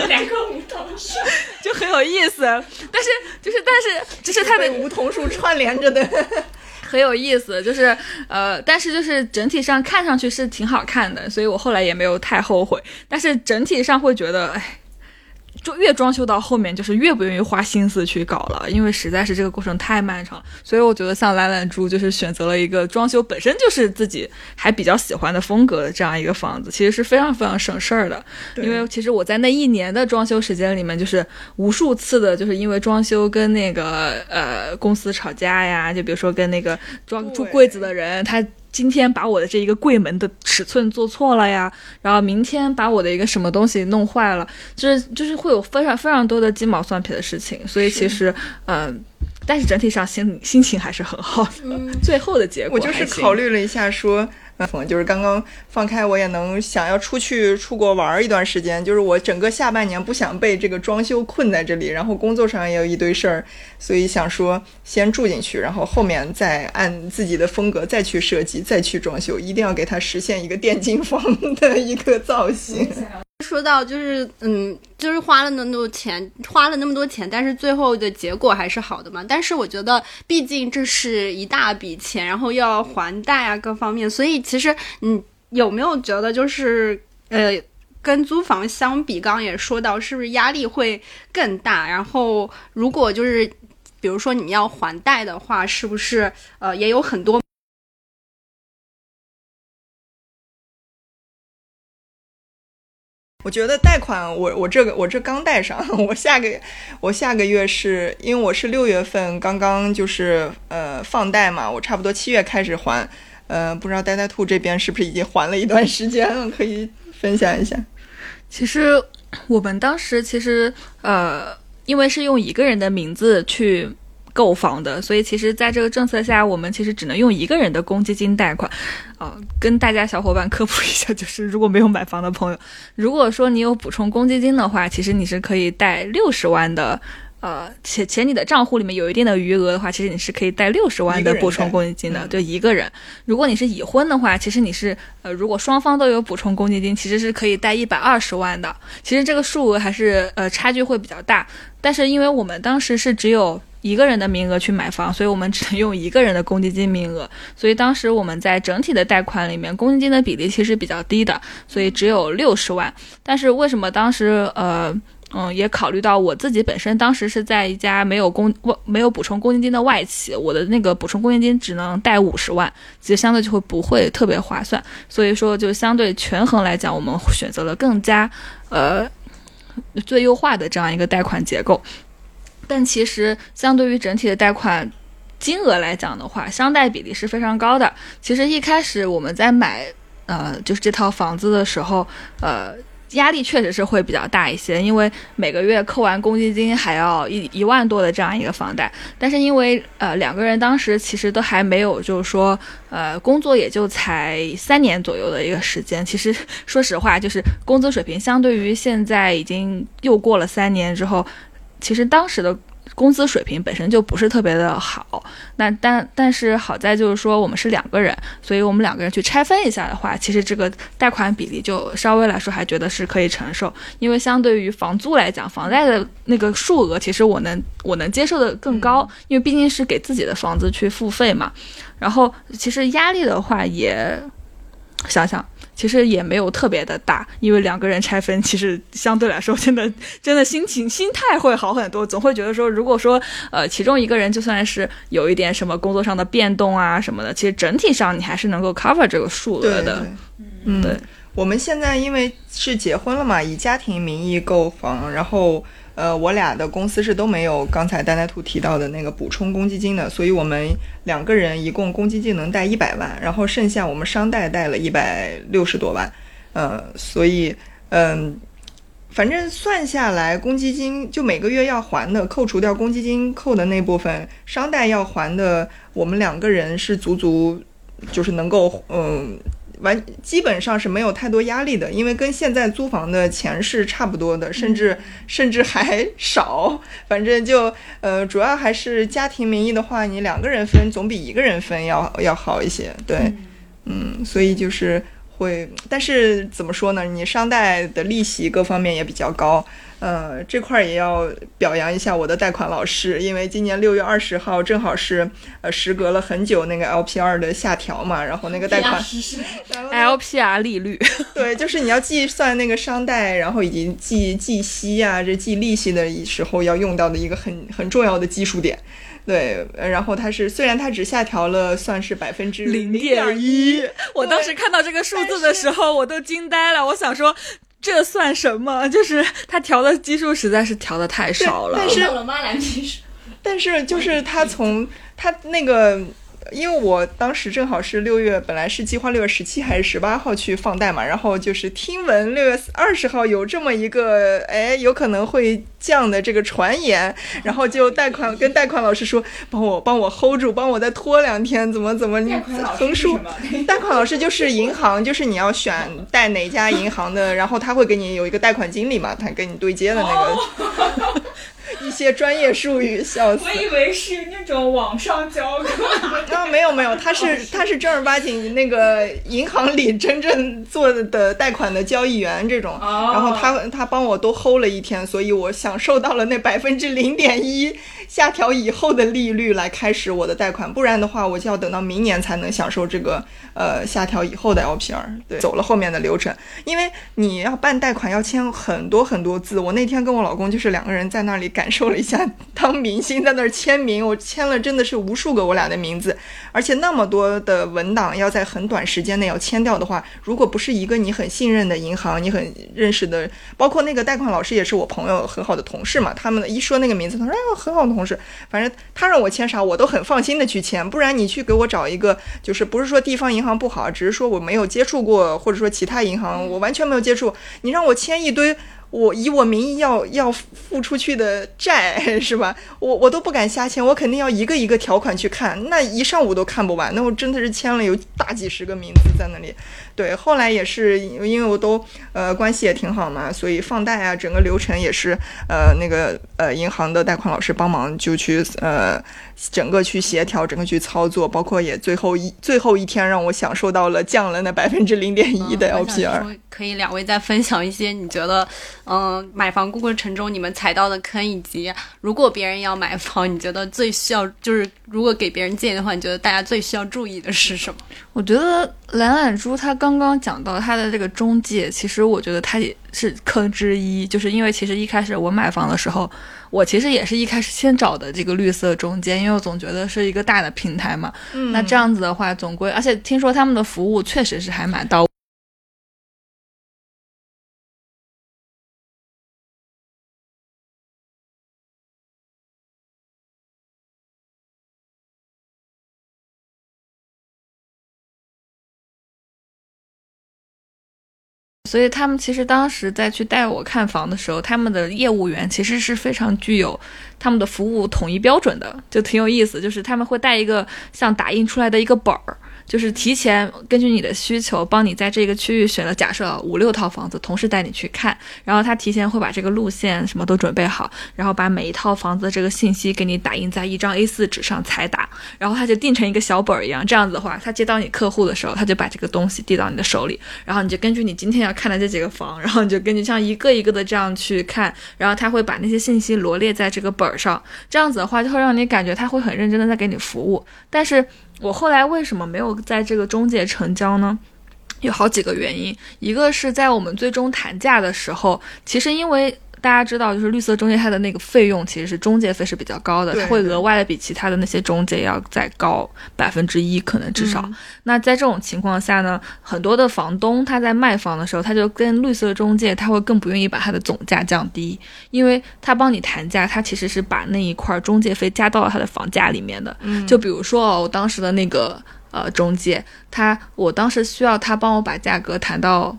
两个梧桐树 *laughs* 就很有意思，但是就是但是就是它的梧桐树串联着的。很有意思，就是呃，但是就是整体上看上去是挺好看的，所以我后来也没有太后悔。但是整体上会觉得，哎。就越装修到后面，就是越不愿意花心思去搞了，因为实在是这个过程太漫长。所以我觉得像懒懒猪就是选择了一个装修本身就是自己还比较喜欢的风格的这样一个房子，其实是非常非常省事儿的。因为其实我在那一年的装修时间里面，就是无数次的，就是因为装修跟那个呃公司吵架呀，就比如说跟那个装住柜子的人他。今天把我的这一个柜门的尺寸做错了呀，然后明天把我的一个什么东西弄坏了，就是就是会有非常非常多的鸡毛蒜皮的事情，所以其实嗯，但是整体上心心情还是很好的。*laughs* 最后的结果，我就是考虑了一下说。嗯，就是刚刚放开，我也能想要出去出国玩一段时间。就是我整个下半年不想被这个装修困在这里，然后工作上也有一堆事儿，所以想说先住进去，然后后面再按自己的风格再去设计，再去装修，一定要给它实现一个电竞房的一个造型。说到就是嗯，就是花了那么多钱，花了那么多钱，但是最后的结果还是好的嘛。但是我觉得，毕竟这是一大笔钱，然后要还贷啊，各方面，所以其实你有没有觉得就是呃，跟租房相比，刚刚也说到，是不是压力会更大？然后如果就是比如说你要还贷的话，是不是呃也有很多？我觉得贷款，我我这个我这刚贷上，*laughs* 我下个我下个月是因为我是六月份刚刚就是呃放贷嘛，我差不多七月开始还，呃不知道呆呆兔这边是不是已经还了一段时间了，可以分享一下。其实我们当时其实呃，因为是用一个人的名字去。购房的，所以其实，在这个政策下，我们其实只能用一个人的公积金贷款。啊，跟大家小伙伴科普一下，就是如果没有买房的朋友，如果说你有补充公积金的话，其实你是可以贷六十万的。呃，且且你的账户里面有一定的余额的话，其实你是可以贷六十万的补充公积金的。对一个人，如果你是已婚的话，其实你是呃，如果双方都有补充公积金，其实是可以贷一百二十万的。其实这个数额还是呃差距会比较大。但是因为我们当时是只有一个人的名额去买房，*laughs* 所以我们只能用一个人的公积金名额。所以当时我们在整体的贷款里面，公积金的比例其实比较低的，所以只有六十万。但是为什么当时呃？嗯，也考虑到我自己本身当时是在一家没有公外没有补充公积金的外企，我的那个补充公积金只能贷五十万，其实相对就会不会特别划算。所以说，就相对权衡来讲，我们选择了更加呃最优化的这样一个贷款结构。但其实相对于整体的贷款金额来讲的话，商贷比例是非常高的。其实一开始我们在买呃就是这套房子的时候，呃。压力确实是会比较大一些，因为每个月扣完公积金还要一一万多的这样一个房贷。但是因为呃两个人当时其实都还没有，就是说呃工作也就才三年左右的一个时间。其实说实话，就是工资水平相对于现在已经又过了三年之后，其实当时的。工资水平本身就不是特别的好，那但但是好在就是说我们是两个人，所以我们两个人去拆分一下的话，其实这个贷款比例就稍微来说还觉得是可以承受，因为相对于房租来讲，房贷的那个数额其实我能我能接受的更高，因为毕竟是给自己的房子去付费嘛，然后其实压力的话也想想。其实也没有特别的大，因为两个人拆分，其实相对来说，真的真的心情心态会好很多。总会觉得说，如果说呃其中一个人就算是有一点什么工作上的变动啊什么的，其实整体上你还是能够 cover 这个数额的。嗯，对。我们现在因为是结婚了嘛，以家庭名义购房，然后。呃，我俩的公司是都没有刚才呆呆兔提到的那个补充公积金的，所以我们两个人一共公积金能贷一百万，然后剩下我们商贷贷了一百六十多万，呃，所以嗯，反正算下来公积金就每个月要还的，扣除掉公积金扣的那部分，商贷要还的，我们两个人是足足就是能够嗯。完基本上是没有太多压力的，因为跟现在租房的钱是差不多的，甚至甚至还 *laughs* 少。反正就呃，主要还是家庭名义的话，你两个人分总比一个人分要要好一些。对，嗯，所以就是会，但是怎么说呢？你商贷的利息各方面也比较高。呃，这块儿也要表扬一下我的贷款老师，因为今年六月二十号正好是呃时隔了很久那个 LPR 的下调嘛，然后那个贷款 LPR 利率，对，就是你要计算那个商贷，然后以及计计息啊，这计利息的时候要用到的一个很很重要的基数点，对，然后它是虽然它只下调了，算是百分之零点一，我当时看到这个数字的时候，我都惊呆了，我想说。这算什么？*laughs* 就是他调的基数实在是调的太少了。但是。但是就是他从他那个因为我当时正好是六月，本来是计划六月十七还是十八号去放贷嘛，然后就是听闻六月二十号有这么一个，哎，有可能会降的这个传言，然后就贷款跟贷款老师说，帮我帮我 hold 住，帮我再拖两天，怎么怎么你横竖。*laughs* 贷款老师就是银行，就是你要选贷哪家银行的，然后他会给你有一个贷款经理嘛，他跟你对接的那个。一些专业术语，*laughs* 笑死！我以为是那种网上交课。*laughs* 啊，没有没有，他是他是正儿八经那个银行里真正做的贷款的交易员这种，然后他他帮我都 hold 了一天，所以我享受到了那百分之零点一下调以后的利率来开始我的贷款，不然的话我就要等到明年才能享受这个呃下调以后的 LPR。对，走了后面的流程，因为你要办贷款要签很多很多字，我那天跟我老公就是两个人在那里感。受了一下当明星在那儿签名，我签了真的是无数个我俩的名字，而且那么多的文档要在很短时间内要签掉的话，如果不是一个你很信任的银行，你很认识的，包括那个贷款老师也是我朋友很好的同事嘛，他们一说那个名字，他说哎呦很好的同事，反正他让我签啥我都很放心的去签，不然你去给我找一个就是不是说地方银行不好，只是说我没有接触过，或者说其他银行我完全没有接触，你让我签一堆。我以我名义要要付出去的债是吧？我我都不敢瞎签，我肯定要一个一个条款去看，那一上午都看不完。那我真的是签了有大几十个名字在那里。对，后来也是因为我都呃关系也挺好嘛，所以放贷啊整个流程也是呃那个呃银行的贷款老师帮忙就去呃整个去协调，整个去操作，包括也最后一最后一天让我享受到了降了那百分之零点一的 LPR。*laughs* 可以两位再分享一些你觉得嗯买房过程中你们踩到的坑，以及如果别人要买房，你觉得最需要就是如果给别人建议的话，你觉得大家最需要注意的是什么？我觉得懒懒猪他。刚刚讲到他的这个中介，其实我觉得他也是坑之一，就是因为其实一开始我买房的时候，我其实也是一开始先找的这个绿色中介，因为我总觉得是一个大的平台嘛。嗯。那这样子的话，总归而且听说他们的服务确实是还蛮到位。所以他们其实当时在去带我看房的时候，他们的业务员其实是非常具有他们的服务统一标准的，就挺有意思。就是他们会带一个像打印出来的一个本儿。就是提前根据你的需求，帮你在这个区域选了假设五六套房子，同时带你去看，然后他提前会把这个路线什么都准备好，然后把每一套房子的这个信息给你打印在一张 A4 纸上彩打，然后他就订成一个小本儿一样，这样子的话，他接到你客户的时候，他就把这个东西递到你的手里，然后你就根据你今天要看的这几个房，然后你就根据像一个一个的这样去看，然后他会把那些信息罗列在这个本儿上，这样子的话就会让你感觉他会很认真的在给你服务，但是。我后来为什么没有在这个中介成交呢？有好几个原因，一个是在我们最终谈价的时候，其实因为。大家知道，就是绿色中介它的那个费用其实是中介费是比较高的，它会额外的比其他的那些中介要再高百分之一，可能至少。那在这种情况下呢，很多的房东他在卖房的时候，他就跟绿色中介他会更不愿意把他的总价降低，因为他帮你谈价，他其实是把那一块中介费加到了他的房价里面的。就比如说哦，我当时的那个呃中介，他我当时需要他帮我把价格谈到。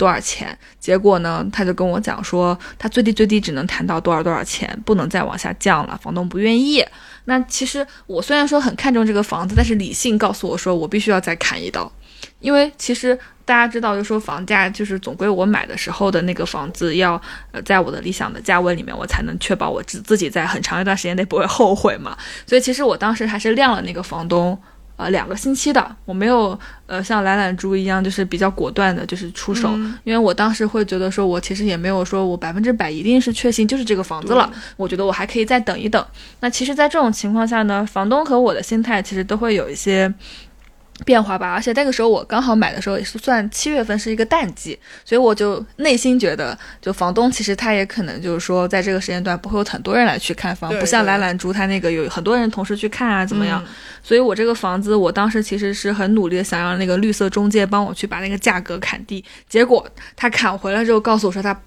多少钱？结果呢？他就跟我讲说，他最低最低只能谈到多少多少钱，不能再往下降了。房东不愿意。那其实我虽然说很看重这个房子，但是理性告诉我说，我必须要再砍一刀，因为其实大家知道，就说房价就是总归我买的时候的那个房子要呃在我的理想的价位里面，我才能确保我自自己在很长一段时间内不会后悔嘛。所以其实我当时还是晾了那个房东。呃，两个星期的，我没有呃像懒懒猪一样，就是比较果断的，就是出手，因为我当时会觉得说，我其实也没有说我百分之百一定是确信就是这个房子了，我觉得我还可以再等一等。那其实，在这种情况下呢，房东和我的心态其实都会有一些。变化吧，而且那个时候我刚好买的时候也是算七月份是一个淡季，所以我就内心觉得，就房东其实他也可能就是说，在这个时间段不会有很多人来去看房，不像蓝蓝猪他那个有很多人同时去看啊，怎么样？所以我这个房子，我当时其实是很努力的想让那个绿色中介帮我去把那个价格砍低，结果他砍回来之后告诉我说他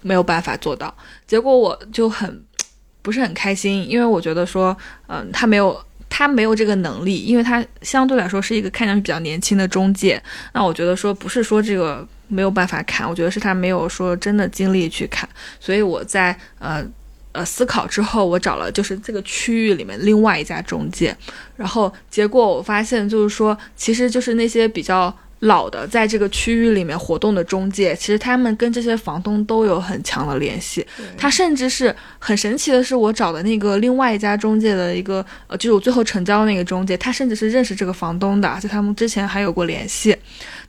没有办法做到，结果我就很 *tsk* 不是很开心，因为我觉得说，嗯，他没有。他没有这个能力，因为他相对来说是一个看上去比较年轻的中介。那我觉得说不是说这个没有办法看，我觉得是他没有说真的精力去看。所以我在呃呃思考之后，我找了就是这个区域里面另外一家中介，然后结果我发现就是说，其实就是那些比较。老的在这个区域里面活动的中介，其实他们跟这些房东都有很强的联系。他甚至是很神奇的是，我找的那个另外一家中介的一个，呃，就是我最后成交的那个中介，他甚至是认识这个房东的，就他们之前还有过联系。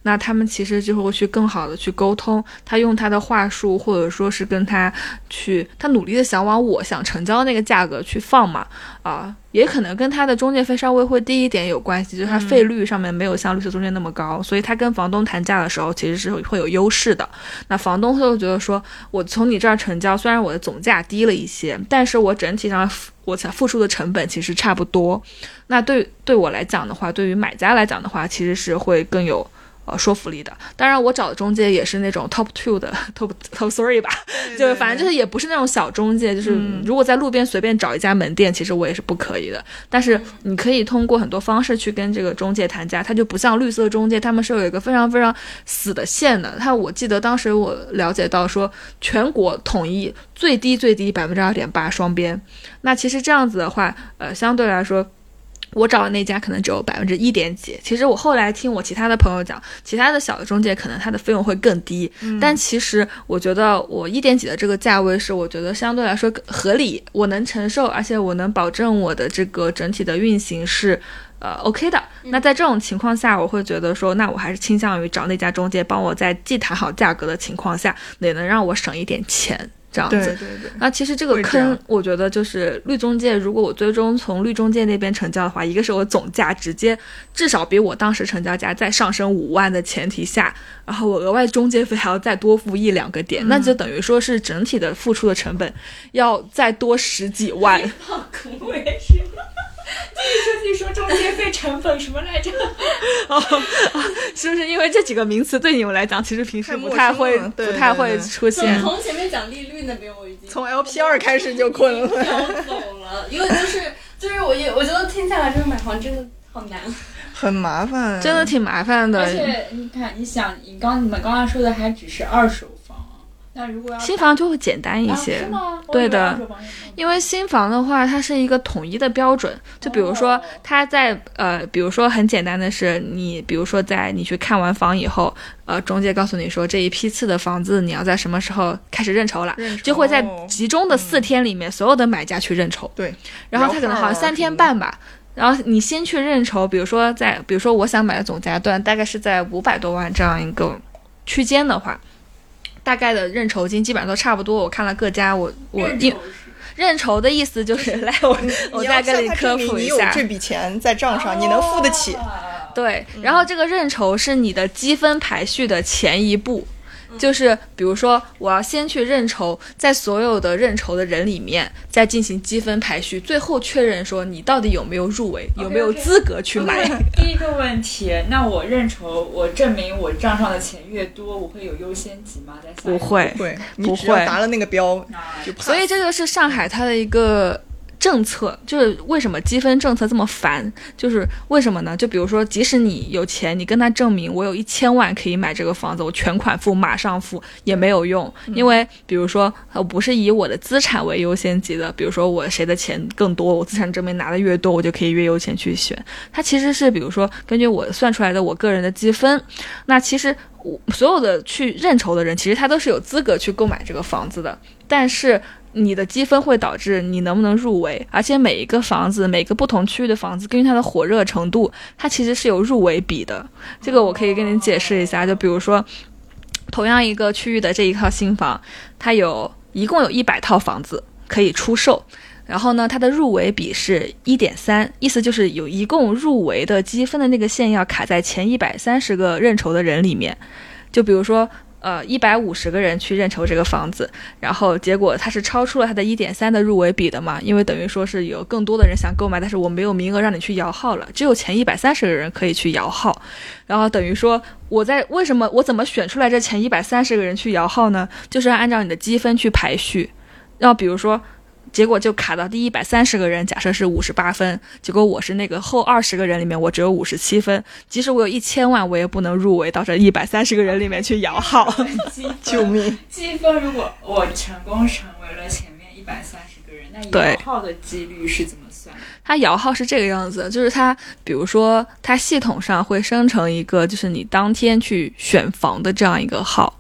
那他们其实就会去更好的去沟通，他用他的话术，或者说是跟他去，他努力的想往我想成交那个价格去放嘛，啊，也可能跟他的中介费稍微会低一点有关系，就是他费率上面没有像绿色中介那么高，所以他跟房东谈价的时候其实是会有优势的。那房东会觉得说，我从你这儿成交，虽然我的总价低了一些，但是我整体上我才付出的成本其实差不多。那对对我来讲的话，对于买家来讲的话，其实是会更有。呃，说服力的。当然，我找的中介也是那种 top two 的 top *laughs* top three 吧，*laughs* 就是反正就是也不是那种小中介。就是如果在路边随便找一家门店，其实我也是不可以的。但是你可以通过很多方式去跟这个中介谈价，它就不像绿色中介，他们是有一个非常非常死的线的。他我记得当时我了解到说，全国统一最低最低百分之二点八双边。那其实这样子的话，呃，相对来说。我找的那家可能只有百分之一点几。其实我后来听我其他的朋友讲，其他的小的中介可能它的费用会更低。但其实我觉得我一点几的这个价位是我觉得相对来说合理，我能承受，而且我能保证我的这个整体的运行是呃 OK 的。那在这种情况下，我会觉得说，那我还是倾向于找那家中介帮我在既谈好价格的情况下，也能让我省一点钱。这样子，对对对。那其实这个坑，我觉得就是绿中介。如果我最终从绿中介那边成交的话，一个是我总价直接至少比我当时成交价再上升五万的前提下，然后我额外中介费还要再多付一两个点，那就等于说是整体的付出的成本要再多十几万。我也是。自 *laughs* 己说自己说中介费成本什么来着？*laughs* 哦，是不是因为这几个名词对你们来讲，其实平时不太会不太会出现？从前面讲利率那边我已经从 LP 二开始就困了，走了。因为就是就是我也我觉得听下来，就是买房真的好难，很麻烦，真的挺麻烦的。而且你看，你想，你刚你们刚刚说的还只是二手。那如果要新房就会简单一些，对的，因为新房的话，它是一个统一的标准。就比如说，它在呃，比如说很简单的是，你比如说在你去看完房以后，呃，中介告诉你说这一批次的房子你要在什么时候开始认筹了，就会在集中的四天里面，所有的买家去认筹。对，然后他可能好像三天半吧，然后你先去认筹，比如说在，比如说我想买的总价段大概是在五百多万这样一个区间的话。大概的认筹金基本上都差不多，我看了各家，我我认认筹的意思就是 *laughs* 来我我再跟你科普一下，这笔钱在账上你能付得起，对，然后这个认筹是你的积分排序的前一步。就是比如说，我要先去认筹，在所有的认筹的人里面，再进行积分排序，最后确认说你到底有没有入围，有没有资格去买。*laughs* 第一个问题，那我认筹，我证明我账上的钱越多，我会有优先级吗？在不会，会，不会达了那个标就。所以这就是上海它的一个。政策就是为什么积分政策这么烦？就是为什么呢？就比如说，即使你有钱，你跟他证明我有一千万可以买这个房子，我全款付，马上付也没有用，因为比如说，我不是以我的资产为优先级的。比如说，我谁的钱更多，我资产证明拿的越多，我就可以越优先去选。它其实是比如说，根据我算出来的我个人的积分，那其实我所有的去认筹的人，其实他都是有资格去购买这个房子的，但是。你的积分会导致你能不能入围，而且每一个房子，每个不同区域的房子，根据它的火热程度，它其实是有入围比的。这个我可以跟你解释一下，就比如说，同样一个区域的这一套新房，它有一共有一百套房子可以出售，然后呢，它的入围比是一点三，意思就是有一共入围的积分的那个线要卡在前一百三十个认筹的人里面，就比如说。呃，一百五十个人去认筹这个房子，然后结果它是超出了它的一点三的入围比的嘛？因为等于说是有更多的人想购买，但是我没有名额让你去摇号了，只有前一百三十个人可以去摇号，然后等于说我在为什么我怎么选出来这前一百三十个人去摇号呢？就是按照你的积分去排序，然后比如说。结果就卡到第一百三十个人，假设是五十八分，结果我是那个后二十个人里面，我只有五十七分。即使我有一千万，我也不能入围到这一百三十个人里面去摇号。救命！积分如果我成功成为了前面一百三十个人，那摇号的几率是怎么算？它摇号是这个样子，就是它，比如说它系统上会生成一个，就是你当天去选房的这样一个号，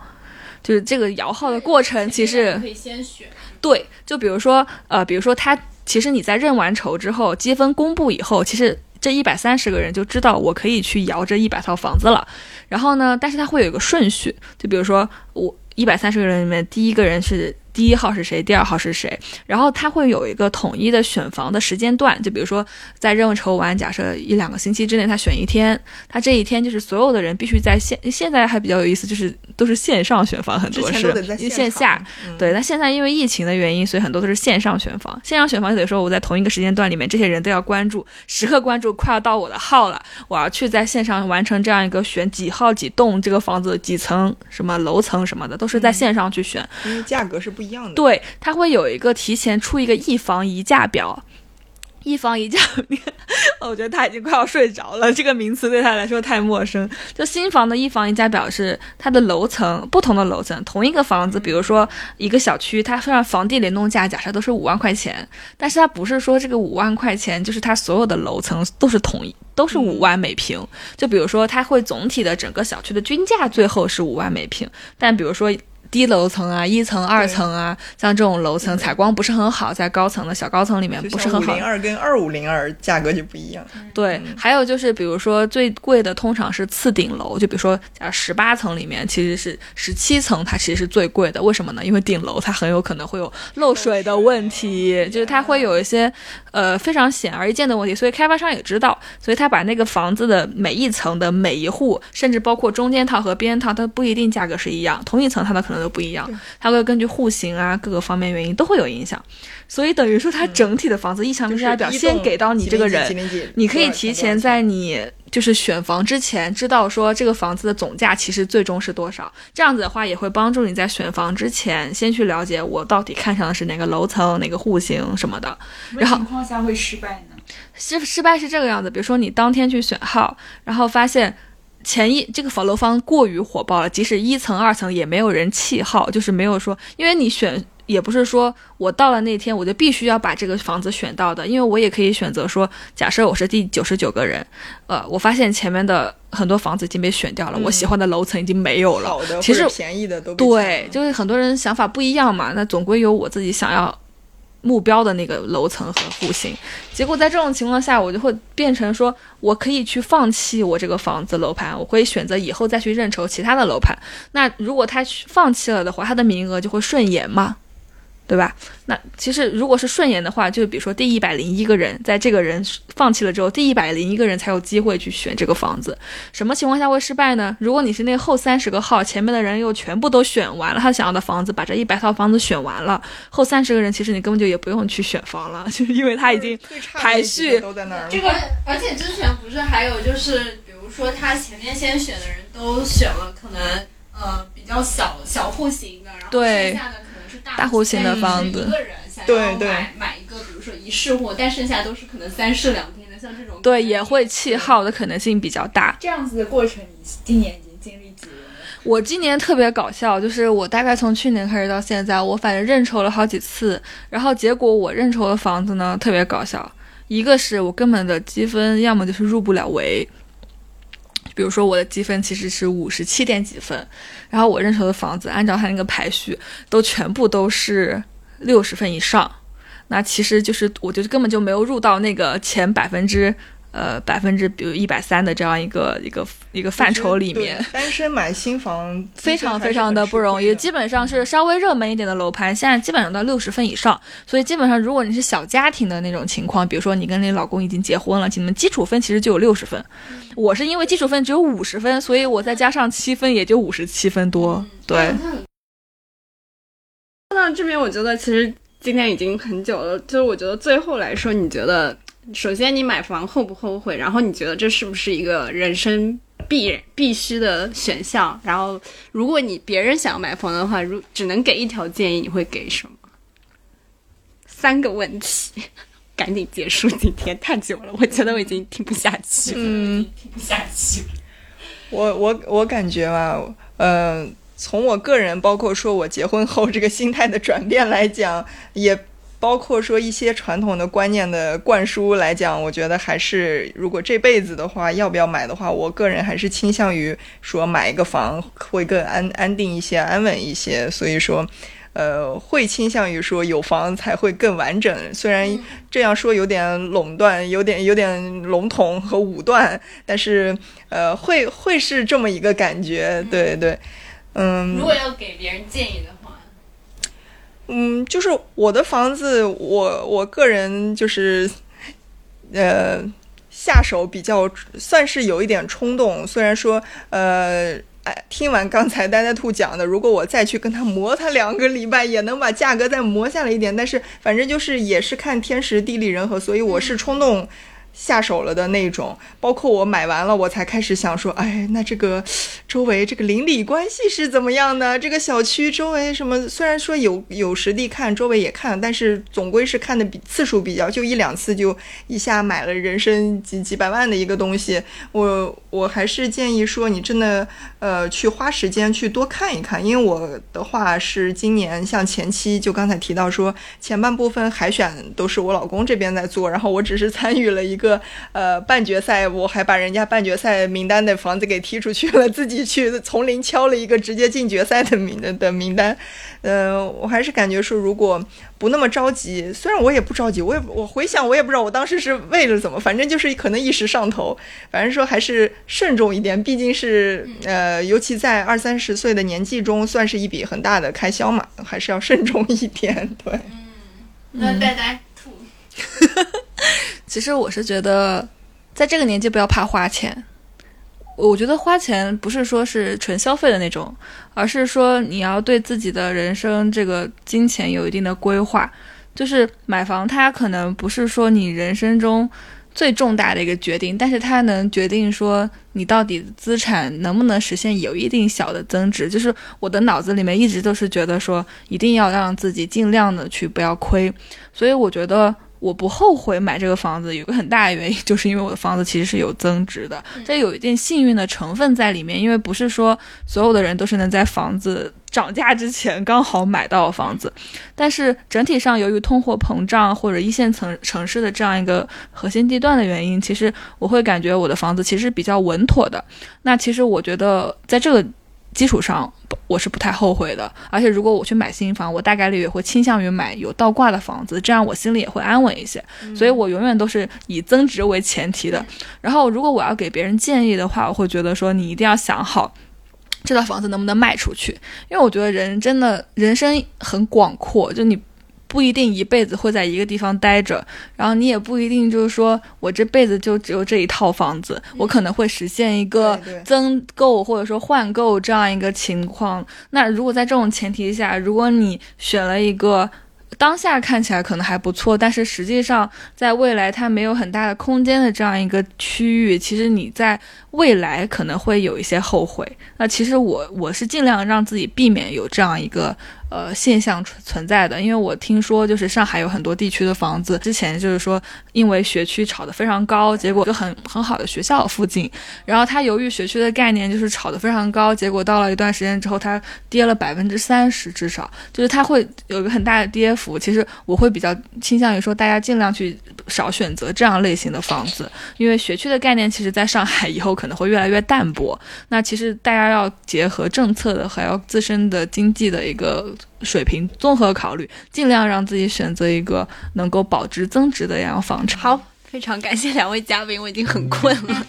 就是这个摇号的过程其实可以先选。对，就比如说呃，比如说他其实你在认完仇之后，积分公布以后，其实这一百三十个人就知道我可以去摇这一百套房子了。然后呢，但是他会有一个顺序，就比如说我一百三十个人里面第一个人是。第一号是谁？第二号是谁？然后他会有一个统一的选房的时间段，就比如说在任务筹完，假设一两个星期之内他选一天，他这一天就是所有的人必须在线。*laughs* 现在还比较有意思，就是都是线上选房，很多是线下。对，那现在因为疫情的原因，所以很多都是线上选房。线上选房就得说我在同一个时间段里面，这些人都要关注，时刻关注，快要到我的号了，我要去在线上完成这样一个选几号几栋这个房子几层什么楼层什么的，都是在线上去选，因为价格是不。一样的，对，它会有一个提前出一个一房一价表，一房一价，*laughs* 我觉得他已经快要睡着了，这个名词对他来说太陌生。就新房的一房一价表是它的楼层，不同的楼层，同一个房子，比如说一个小区，它虽然房地联动价假设都是五万块钱，但是它不是说这个五万块钱就是它所有的楼层都是统一，都是五万每平。就比如说它会总体的整个小区的均价最后是五万每平，但比如说。低楼层啊，一层、二层啊，像这种楼层采光不是很好，在高层的小高层里面不是很好。五零二跟二五零二价格就不一样。对，还有就是比如说最贵的通常是次顶楼，就比如说假如十八层里面其实是十七层，它其实是最贵的。为什么呢？因为顶楼它很有可能会有漏水的问题，就是它会有一些呃非常显而易见的问题，所以开发商也知道，所以他把那个房子的每一层的每一户，甚至包括中间套和边套，它不一定价格是一样，同一层它的可能。都不一样，它会根据户型啊各个方面原因都会有影响，所以等于说它整体的房子意向价表现给到你这个人，你可以提前在你就是选房之前知道说这个房子的总价其实最终是多少，这样子的话也会帮助你在选房之前先去了解我到底看上的是哪个楼层哪个户型什么的。然后情况下会失败呢？失失败是这个样子，比如说你当天去选号，然后发现。前一这个房楼方过于火爆了，即使一层二层也没有人气号，就是没有说，因为你选也不是说我到了那天我就必须要把这个房子选到的，因为我也可以选择说，假设我是第九十九个人，呃，我发现前面的很多房子已经被选掉了，我喜欢的楼层已经没有了，其实便宜的都对，就是很多人想法不一样嘛，那总归有我自己想要。目标的那个楼层和户型，结果在这种情况下，我就会变成说，我可以去放弃我这个房子楼盘，我会选择以后再去认筹其他的楼盘。那如果他放弃了的话，他的名额就会顺延嘛？对吧？那其实如果是顺延的话，就比如说第一百零一个人，在这个人放弃了之后，第一百零一个人才有机会去选这个房子。什么情况下会失败呢？如果你是那后三十个号，前面的人又全部都选完了他想要的房子，把这一百套房子选完了，后三十个人其实你根本就也不用去选房了，就是因为他已经排序都在那儿。这个而且之前不是还有就是，比如说他前面先选的人都选了可能呃比较小小户型的，然后剩下的。大户型的房子，对对，买一个，比如说一室户，但剩下都是可能三室两厅的，像这种，对，也会弃号的可能性比较大。这样子的过程，你今年已经经历几轮？我今年特别搞笑，就是我大概从去年开始到现在，我反正认筹了好几次，然后结果我认筹的房子呢特别搞笑，一个是我根本的积分要么就是入不了围。比如说我的积分其实是五十七点几分，然后我认筹的房子按照它那个排序都全部都是六十分以上，那其实就是我就根本就没有入到那个前百分之。呃，百分之比如一百三的这样一个一个一个范畴里面，单身买新房非常非常的不容易，基本上是稍微热门一点的楼盘，现在基本上到六十分以上。所以基本上，如果你是小家庭的那种情况，比如说你跟你老公已经结婚了，你们基础分其实就有六十分。我是因为基础分只有五十分，所以我再加上七分，也就五十七分多。对。那这边我觉得其实今天已经很久了，就是我觉得最后来说，你觉得？首先，你买房后不后悔？然后你觉得这是不是一个人生必必须的选项？然后，如果你别人想要买房的话，如只能给一条建议，你会给什么？三个问题，*laughs* 赶紧结束今天，太久了，我觉得我已经听不下去了，嗯，听不下去了。我我我感觉吧，呃，从我个人，包括说我结婚后这个心态的转变来讲，也包括说一些传统的观念的灌输来讲，我觉得还是如果这辈子的话，要不要买的话，我个人还是倾向于说买一个房会更安安定一些、安稳一些。所以说。呃，会倾向于说有房才会更完整。虽然这样说有点垄断，有点有点笼统和武断，但是呃，会会是这么一个感觉。对对，嗯。如果要给别人建议的话，嗯，就是我的房子，我我个人就是呃下手比较算是有一点冲动。虽然说呃。哎，听完刚才呆呆兔讲的，如果我再去跟他磨他两个礼拜，也能把价格再磨下来一点。但是反正就是也是看天时地利人和，所以我是冲动。下手了的那种，包括我买完了，我才开始想说，哎，那这个周围这个邻里关系是怎么样的？这个小区周围什么？虽然说有有实地看，周围也看，但是总归是看的比次数比较，就一两次就一下买了人生几几百万的一个东西。我我还是建议说，你真的呃去花时间去多看一看，因为我的话是今年像前期就刚才提到说，前半部分海选都是我老公这边在做，然后我只是参与了一个。个呃半决赛，我还把人家半决赛名单的房子给踢出去了，*laughs* 自己去从零敲了一个直接进决赛的名的的名单。嗯，我还是感觉说，如果不那么着急，虽然我也不着急，我也我回想我也不知道我当时是为了怎么，反正就是可能一时上头，反正说还是慎重一点，毕竟是呃，尤其在二三十岁的年纪中，算是一笔很大的开销嘛，还是要 *laughs* 慎重一点。对，嗯，那呆呆兔。*laughs* 其实我是觉得，在这个年纪不要怕花钱。我觉得花钱不是说是纯消费的那种，而是说你要对自己的人生这个金钱有一定的规划。就是买房，它可能不是说你人生中最重大的一个决定，但是它能决定说你到底资产能不能实现有一定小的增值。就是我的脑子里面一直都是觉得说，一定要让自己尽量的去不要亏。所以我觉得。我不后悔买这个房子，有个很大的原因，就是因为我的房子其实是有增值的，这有一定幸运的成分在里面。因为不是说所有的人都是能在房子涨价之前刚好买到房子，但是整体上由于通货膨胀或者一线城城市的这样一个核心地段的原因，其实我会感觉我的房子其实比较稳妥的。那其实我觉得在这个。基础上，我是不太后悔的。而且，如果我去买新房，我大概率也会倾向于买有倒挂的房子，这样我心里也会安稳一些。所以我永远都是以增值为前提的。然后，如果我要给别人建议的话，我会觉得说，你一定要想好这套房子能不能卖出去，因为我觉得人真的人生很广阔，就你。不一定一辈子会在一个地方待着，然后你也不一定就是说我这辈子就只有这一套房子，我可能会实现一个增购或者说换购这样一个情况。那如果在这种前提下，如果你选了一个当下看起来可能还不错，但是实际上在未来它没有很大的空间的这样一个区域，其实你在未来可能会有一些后悔。那其实我我是尽量让自己避免有这样一个。呃，现象存存在的，因为我听说，就是上海有很多地区的房子，之前就是说，因为学区炒得非常高，结果就很很好的学校附近，然后它由于学区的概念就是炒得非常高，结果到了一段时间之后，它跌了百分之三十，至少就是它会有一个很大的跌幅。其实我会比较倾向于说，大家尽量去少选择这样类型的房子，因为学区的概念其实在上海 *laughs* 以后可能会越来越淡薄。那其实大家要结合政策的，还要自身的经济的一个。水平综合考虑，尽量让自己选择一个能够保值增值的样房产。好，非常感谢两位嘉宾，我已经很困了，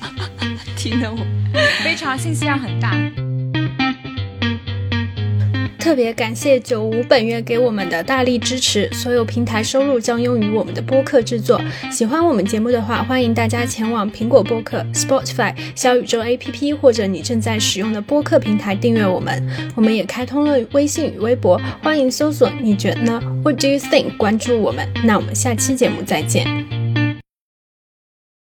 听得我非常信息量很大。特别感谢九五本月给我们的大力支持，所有平台收入将用于我们的播客制作。喜欢我们节目的话，欢迎大家前往苹果播客、Spotify、小宇宙 APP 或者你正在使用的播客平台订阅我们。我们也开通了微信与微博，欢迎搜索“你觉得呢？”What do you think？关注我们。那我们下期节目再见。